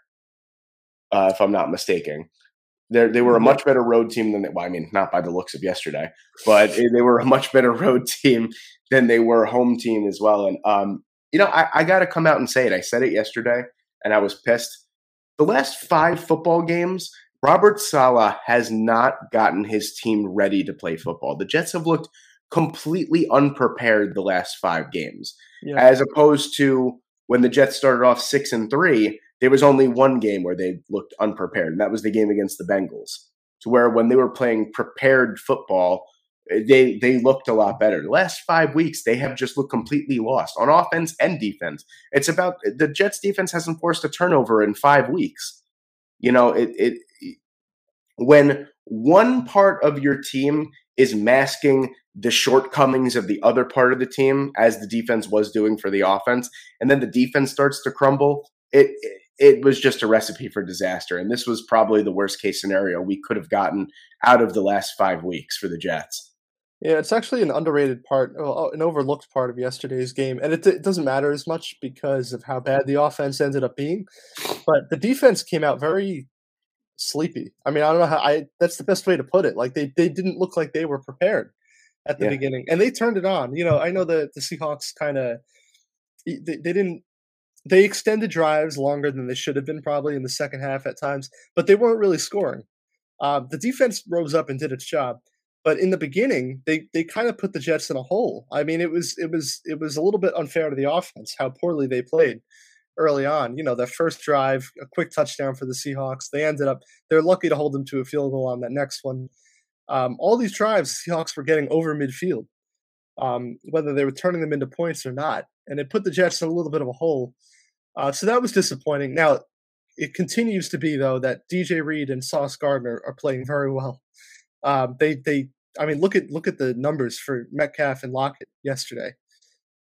uh, if I'm not mistaken. They they were a much better road team than they, well, I mean, not by the looks of yesterday, but they were a much better <laughs> road team than they were home team as well. And um, you know, I, I got to come out and say it. I said it yesterday, and I was pissed. The last five football games, Robert Saleh has not gotten his team ready to play football. The Jets have looked completely unprepared the last five games, Yeah. as opposed to when the Jets started off six and three there was only one game where they looked unprepared, and that was the game against the Bengals. To where when they were playing prepared football, eh, they they looked a lot better. The last five weeks, they have just looked completely lost on offense and defense. It's about the Jets defense hasn't forced a turnover in five weeks. You know, it it when one part of your team is masking the shortcomings of the other part of the team, as the defense was doing for the offense, and then the defense starts to crumble. It, it it was just a recipe for disaster. And this was probably the worst case scenario we could have gotten out of the last five weeks for the Jets. Yeah, it's actually an underrated part, well, an overlooked part of yesterday's game, and it, it doesn't matter as much because of how bad the offense ended up being. But the defense came out very sleepy. I mean, I don't know how I. That's the best way to put it. Like they they didn't look like they were prepared at the Yeah. beginning, and they turned it on. You know, I know that the Seahawks kind of they, they didn't they extended drives longer than they should have been probably in the second half at times, but they weren't really scoring. Uh, the defense rose up and did its job, but in the beginning, they they kind of put the Jets in a hole. I mean, it was it was it was a little bit unfair to the offense how poorly they played. early on. You know, that first drive, a quick touchdown for the Seahawks. They ended up they're lucky to hold them to a field goal on that next one. Um, all these drives, Seahawks were getting over midfield, um, whether they were turning them into points or not, and it put the Jets in a little bit of a hole. Uh, so that was disappointing. Now, it continues to be though that DJ Reed and Sauce Gardner are playing very well. Um, they they I mean look at look at the numbers for Metcalf and Lockett yesterday.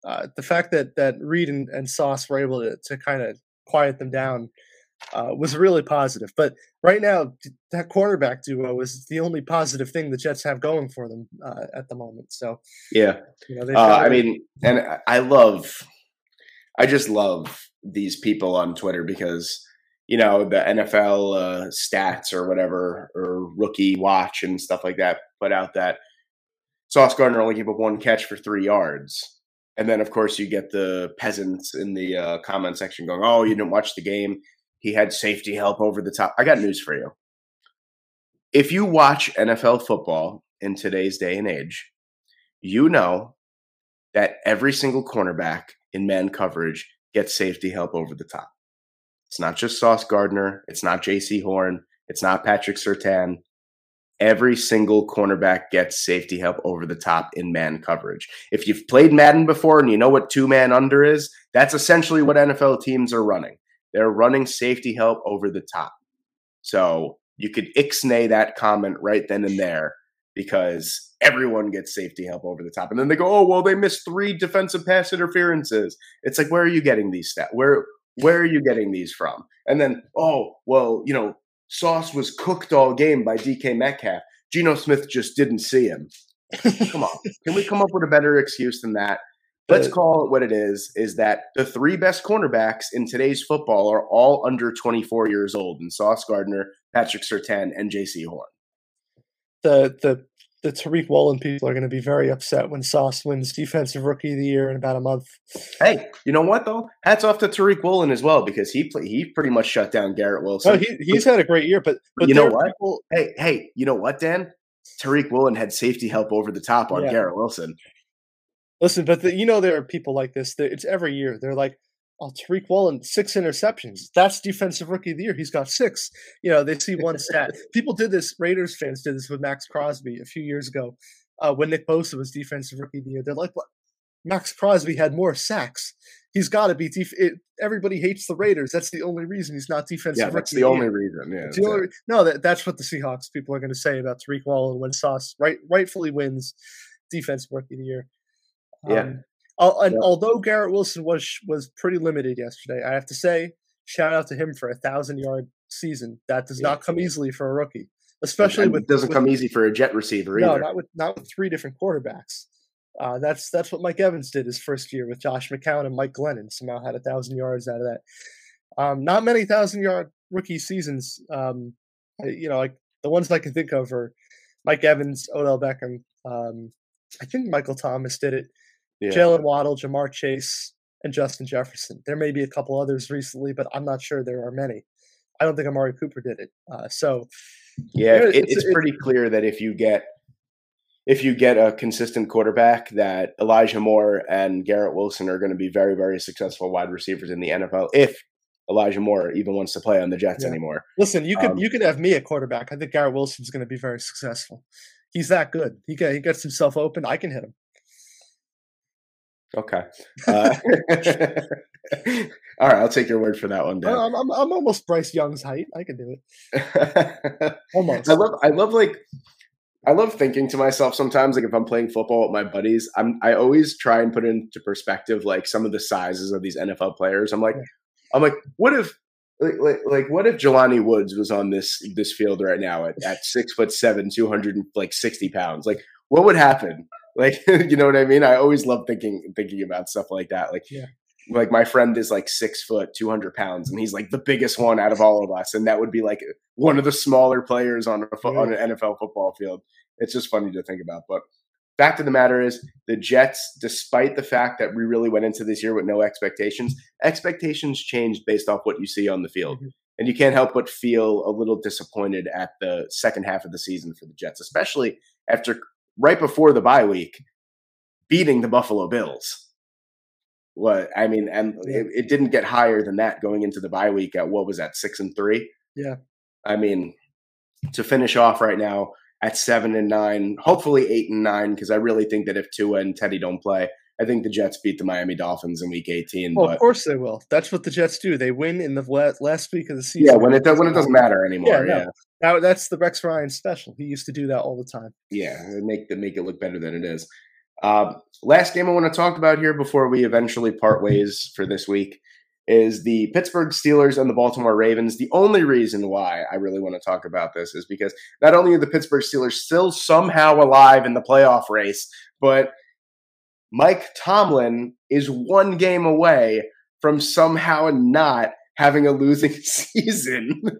Uh, the fact that that Reed and, and Sauce were able to to kind of quiet them down uh, was really positive. But right now, that quarterback duo is the only positive thing the Jets have going for them uh, at the moment. So yeah, you know, uh, I mean, and I love, I just love these people on Twitter because you know the NFL uh, stats or whatever or rookie watch and stuff like that put out that Sauce Gardner only gave up one catch for three yards. And then, of course, you get the peasants in the uh, comment section going, "Oh, you didn't watch the game. He had safety help over the top." I got news for you. If you watch NFL football in today's day and age, you know that every single cornerback in man coverage gets safety help over the top. It's not just Sauce Gardner. It's not Jaycee Horn. It's not Patrick Surtain. Every single cornerback gets safety help over the top in man coverage. If you've played Madden before and you know what two man under is, that's essentially what NFL teams are running. They're running safety help over the top. So you could ixnay that comment right then and there because everyone gets safety help over the top. And then they go, oh, well, they missed three defensive pass interferences. It's like, where are you getting these stats? Where where are you getting these from? And then, oh, well, you know, Sauce was cooked all game by DK Metcalf. Geno Smith just didn't see him. come on. <laughs> Can we come up with a better excuse than that? Let's call it what it is is that the three best cornerbacks in today's football are all under 24 years old and Sauce Gardner, Patrick Surtain, and Jaycee Horn. The the the Tariq Woolen people are going to be very upset when Sauce wins Defensive Rookie of the Year in about a month. Hey, you know what though? Hats off to Tariq Woolen as well because he play, he pretty much shut down Garrett Wilson. Oh, he, he's had a great year, but, but you know what? People... Hey, hey, you know what, Dan? Tariq Woolen had safety help over the top on yeah. Garrett Wilson. Listen, but the, you know there are people like this. It's every year. They're like, oh, Tariq Woolen, six interceptions. That's defensive rookie of the year. He's got six. You know, they see one <laughs> stat. People did this, Raiders fans did this with Maxx Crosby a few years ago uh, when Nick Bosa was defensive rookie of the year. They're like, what? Maxx Crosby had more sacks. He's got to be. Def- it, everybody hates the Raiders. That's the only reason he's not defensive. Yeah, that's the only reason. Yeah, the only, no, that, that's what the Seahawks people are going to say about Tariq Woolen when Sauce right rightfully wins defensive rookie of the year. Um, yeah, and yeah. although Garrett Wilson was was pretty limited yesterday, I have to say, shout out to him for a thousand yard season. That does yeah. not come easily for a rookie, especially and, with doesn't with, come easy for a jet receiver no, either. No, not with not with three different quarterbacks. Uh, that's that's what Mike Evans did his first year with Josh McCown and Mike Glennon. Somehow had a thousand yards out of that. Um, not many thousand yard rookie seasons. Um, you know, like the ones I can think of are Mike Evans, Odell Beckham. Um, I think Michael Thomas did it yeah. Jaylen Waddle, Ja'Marr Chase, and Justin Jefferson. There may be a couple others recently, but I'm not sure there are many. I don't think Amari Cooper did it. Uh, so, yeah, it, it's, it's, pretty clear that if you get if you get a consistent quarterback, that Elijah Moore and Garrett Wilson are going to be very, very successful wide receivers in the NFL. If Elijah Moore even wants to play on the Jets yeah. anymore. Listen, you could um, you could have me at quarterback. I think Garrett Wilson's going to be very successful. He's that good. He he gets himself open. I can hit him. Okay. Uh, <laughs> all right, I'll take your word for that one. Dan. I'm, I'm, I'm almost Bryce Young's height. I can do it. <laughs> almost. I love I love like I love thinking to myself sometimes like if I'm playing football with my buddies, I'm I always try and put into perspective like some of the sizes of these NFL players. I'm like. I'm like what if like, like, like what if Jelani Woods was on this this field right now at, at six foot seven, two hundred like sixty pounds? Like what would happen? Like, <laughs> you know what I mean? I always love thinking thinking about stuff like that. Like, yeah. like my friend is like six foot, two hundred pounds, and he's like the biggest one out of all of us, and that would be like one of the smaller players on a on an NFL football field. It's just funny to think about, but. Fact of the matter is, the Jets, despite the fact that we really went into this year with no expectations, expectations changed based off what you see on the field. Mm-hmm. And you can't help but feel a little disappointed at the second half of the season for the Jets, especially after right before the bye week, beating the Buffalo Bills. What I mean, and it, it didn't get higher than that going into the bye week at what was that six and three? Yeah. I mean, to finish off right now at seven and nine, hopefully eight and nine, because I really think that if Tua and Teddy don't play, I think the Jets beat the Miami Dolphins in Week 18. Well, but of course they will. That's what the Jets do. They win in the last week of the season. yeah, when it does, when it doesn't matter anymore, Yeah, yeah. Now, that's the Rex Ryan special. He used to do that all the time. yeah, make the make it look better than it is. Uh, last game I want to talk about here before we eventually part <laughs> ways for this week is the Pittsburgh Steelers and the Baltimore Ravens. The only reason why I really want to talk about this is because not only are the Pittsburgh Steelers still somehow alive in the playoff race, but Mike Tomlin is one game away from somehow not having a losing <laughs> season. <laughs>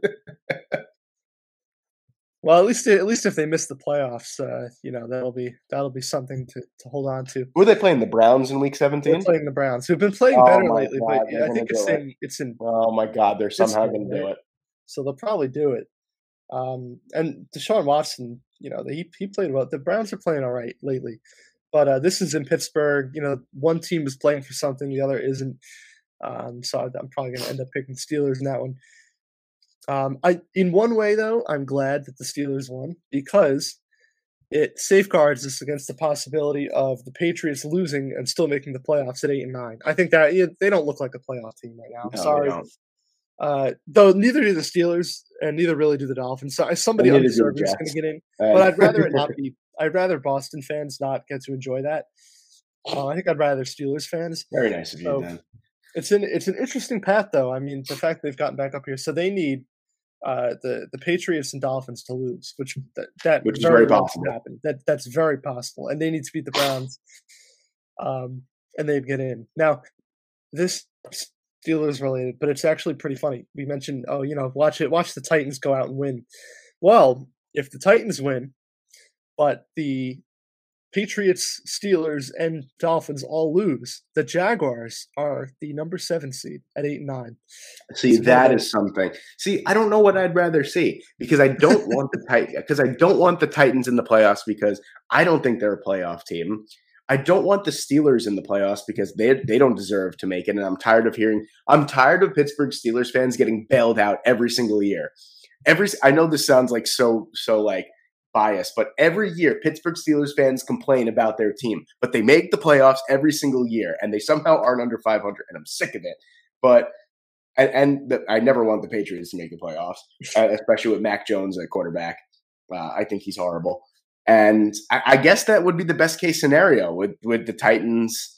Well, at least at least if they miss the playoffs, uh, you know that'll be that'll be something to, to hold on to. Were they playing the Browns in Week They're 17? playing the Browns, who've been playing Oh better lately, God, but they're I think it's it. in it's in Oh my God, they're somehow going to do it. so they'll probably do it. Um, and Deshaun Watson, you know, he he played well. The Browns are playing all right lately, but uh, this is in Pittsburgh. You know, one team is playing for something, the other isn't. Um, so I'm probably going to end up picking Steelers in that one. Um, I in one way though, I'm glad that the Steelers won because it safeguards us against the possibility of the Patriots losing and still making the playoffs at eight and nine. I think that yeah, they don't look like a playoff team right now. No, sorry. Uh, though neither do the Steelers, and neither really do the Dolphins. So somebody undeserving is going to get in, but I'd rather it <laughs> not be. I'd rather Boston fans not get to enjoy that. Uh, I think I'd rather Steelers fans. Very nice of you, So, Dan. It's an it's an interesting path, though. I mean, the fact they've gotten back up here, so they need uh, the the Patriots and Dolphins to lose, which that, that Which is very possible. Happen. That that's very possible, and they need to beat the Browns, um, and they'd get in. Now, this Steelers related, but it's actually pretty funny. We mentioned, oh, you know, watch it, watch the Titans go out and win. Well, if the Titans win, but the Patriots, Steelers, and Dolphins all lose, the Jaguars are the number seven seed at eight and nine. See, that is something. See, I don't know what I'd rather see because I don't want the Tit- because <laughs> I don't want the Titans in the playoffs because I don't think they're a playoff team. I don't want the Steelers in the playoffs because they they don't deserve to make it, and I'm tired of hearing. I'm tired of Pittsburgh Steelers fans getting bailed out every single year. Every I know this sounds like so so like biased, but every year Pittsburgh Steelers fans complain about their team, but they make the playoffs every single year, and they somehow aren't under 500, and I'm sick of it. But and, and the, I never want the Patriots to make the playoffs, uh, especially with Mac Jones at quarterback. Uh, I think he's horrible, and I, I guess that would be the best case scenario with with the Titans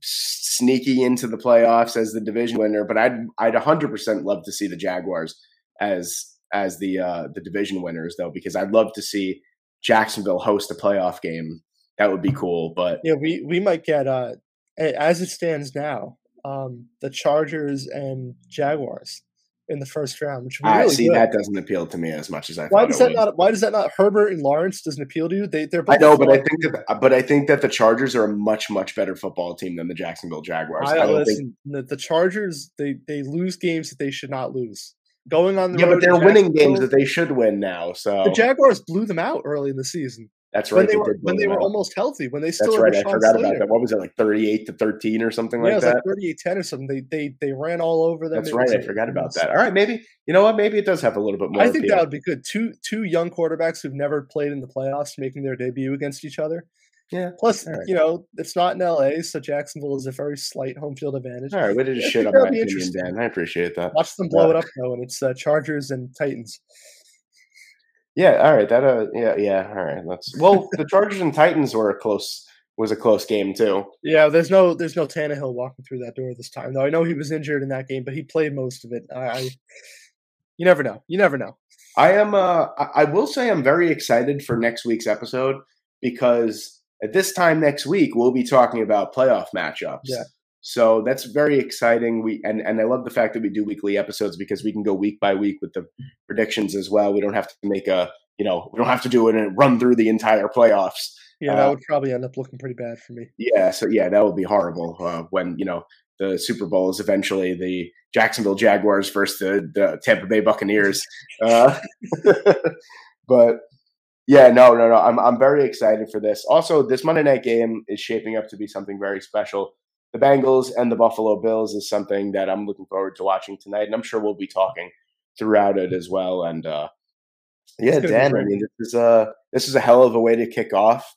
sneaking into the playoffs as the division winner. But I'd I'd 100 percent love to see the Jaguars as as the uh, the division winners though, because I'd love to see Jacksonville host a playoff game. That would be cool, but Yeah, we we might get uh, as it stands now, um, the Chargers and Jaguars in the first round, which I really see good. that doesn't appeal to me as much as I Why thought does that would. not? Why does that not? Herbert and Lawrence doesn't appeal to you. They they're both. I know, but I think that but I think that the Chargers are a much much better football team than the Jacksonville Jaguars. I, I, don't think. listen, the, the Chargers they they lose games that they should not lose. Going on the Yeah, but they're winning games that they should win now. So the Jaguars blew them out early in the season that's when right. they they were when they were almost healthy when they still That's right. I forgot about that. What was it like, thirty-eight to thirteen or something Yeah, like it was that? like 38-10 or something. They they they ran all over them. That's It right. I forgot about that. All right, maybe you know what? Maybe it does have a little bit more. I think appeal. that would be good. Two two young quarterbacks who've never played in the playoffs making their debut against each other. Yeah. Plus, All right. you know, it's not in LA, so Jacksonville is a very slight home field advantage. All right, way to just I shit on my be opinion. Dan. I appreciate that. Watch them blow Yeah. it up though, and it's uh, Chargers and Titans. Yeah. All right. That. Uh. Yeah. Yeah. All right. Let's. Well, the Chargers and Titans were a close. Was a close game too. Yeah, there's no there's no Tannehill walking through that door this time. Though I know he was injured in that game, but he played most of it. I, I you never know. You never know. I am. Uh, I I will say I'm very excited for next week's episode because at this time next week we'll be talking about playoff matchups. Yeah. So that's very exciting. We and and I love the fact that we do weekly episodes because we can go week by week with the predictions as well. We don't have to make a you know we don't have to do it and run through the entire playoffs. Yeah, that Uh, would probably end up looking pretty bad for me. Yeah. So yeah, that would be horrible uh, when you know the Super Bowl is eventually the Jacksonville Jaguars versus the, the Tampa Bay Buccaneers. <laughs> Uh, <laughs> but yeah, no, no, no. I'm I'm very excited for this. Also, this Monday night game is shaping up to be something very special the Bengals and the Buffalo Bills is something that I'm looking forward to watching tonight, and I'm sure we'll be talking throughout it as well. And uh, yeah, Dan, I mean, this is a this is a hell of a way to kick off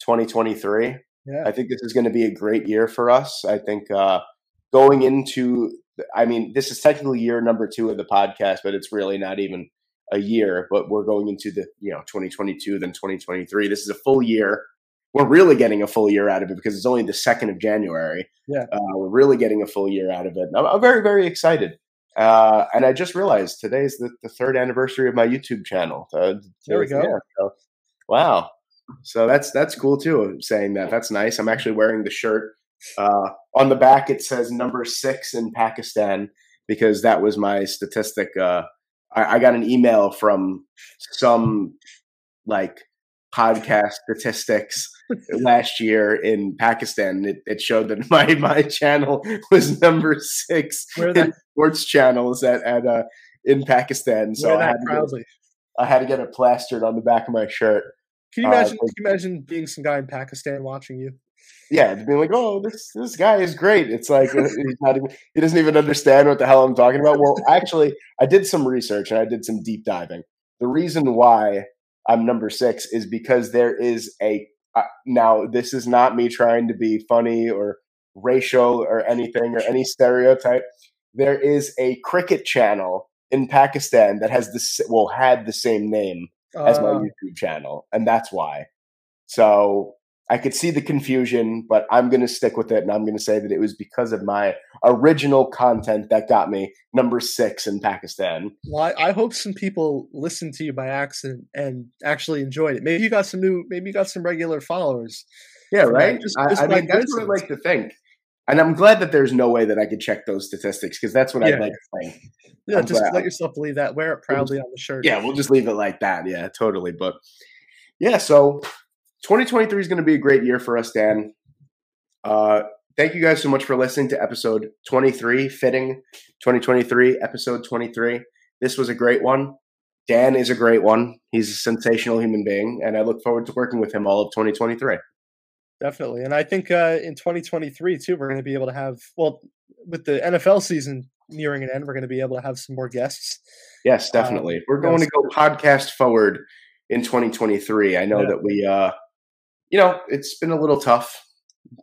2023. Yeah. I think this is going to be a great year for us. I think uh, going into, I mean, this is technically year number two of the podcast, but it's really not even a year. But we're going into the you know 2022, then 2023. This is a full year. We're really getting a full year out of it because it's only the second of January. Yeah. uh, we're really getting a full year out of it. I'm, I'm very very excited. Uh, and I just realized today is the, the third anniversary of my YouTube channel. Uh, There we go. yeah, so- wow. So that's that's cool too. Saying that that's nice. I'm actually wearing the shirt. Uh, on the back it says number six in Pakistan because that was my statistic. Uh, I, I got an email from some like podcast statistics <laughs> last year in Pakistan. It, it showed that <laughs> my my channel was number six Wear in sports channels at at uh, in Pakistan. So I had, to get. I had to get it plastered on the back of my shirt. Can you uh, imagine? like- can you imagine being some guy in Pakistan watching you? Yeah, to be like, oh, this this guy is great. It's like uh, he's not even, he doesn't even understand what the hell I'm talking about. Well, actually, I did some research and I did some deep diving. The reason why I'm number six is because there is a uh, now. This is not me trying to be funny or racial or anything or any stereotype. There is a cricket channel in Pakistan that has this well had the same name as my Uh, YouTube channel, and that's why. So I could see the confusion, but I'm going to stick with it, and I'm going to say that it was because of my original content that got me number six in Pakistan. well, I, I hope some people listened to you by accident and actually enjoyed it. Maybe you got some new. Maybe you got some regular followers. Yeah, right. just- I, just I by mean, that's what I like to think, and I'm glad that there's no way that I could check those statistics because that's what Yeah. I'd like to think. Yeah, I'm just glad. let yourself believe that. Wear it proudly on the shirt. Yeah, we'll just leave it like that. Yeah, totally. But yeah, so 2023 is going to be a great year for us, Dan. Uh, thank you guys so much for listening to episode 23, fitting 2023, episode 23. This was a great one. Dan is a great one. He's a sensational human being, and I look forward to working with him all of 2023. definitely. And I think uh, in 2023 too, we're going to be able to have well with the NFL season nearing an end, we're going to be able to have some more guests. Yes, definitely. We're going to go podcast forward in 2023. I know Yeah. that we, uh, you know, it's been a little tough,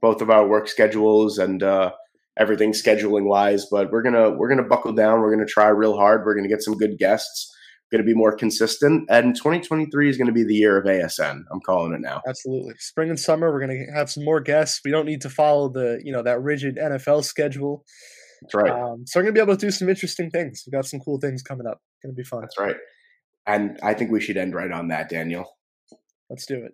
both of our work schedules and uh, everything scheduling wise. But we're gonna we're gonna buckle down. We're gonna try real hard. We're gonna get some good guests. Going to be more consistent, and 2023 is going to be the year of ASN. I'm calling it now. Absolutely. Spring and summer, we're going to have some more guests. We don't need to follow the you know that rigid NFL schedule. That's right. Um, so we're going to be able to do some interesting things. We've got some cool things coming up. Going to be fun. That's right. And I think we should end right on that, Daniel. Let's do it.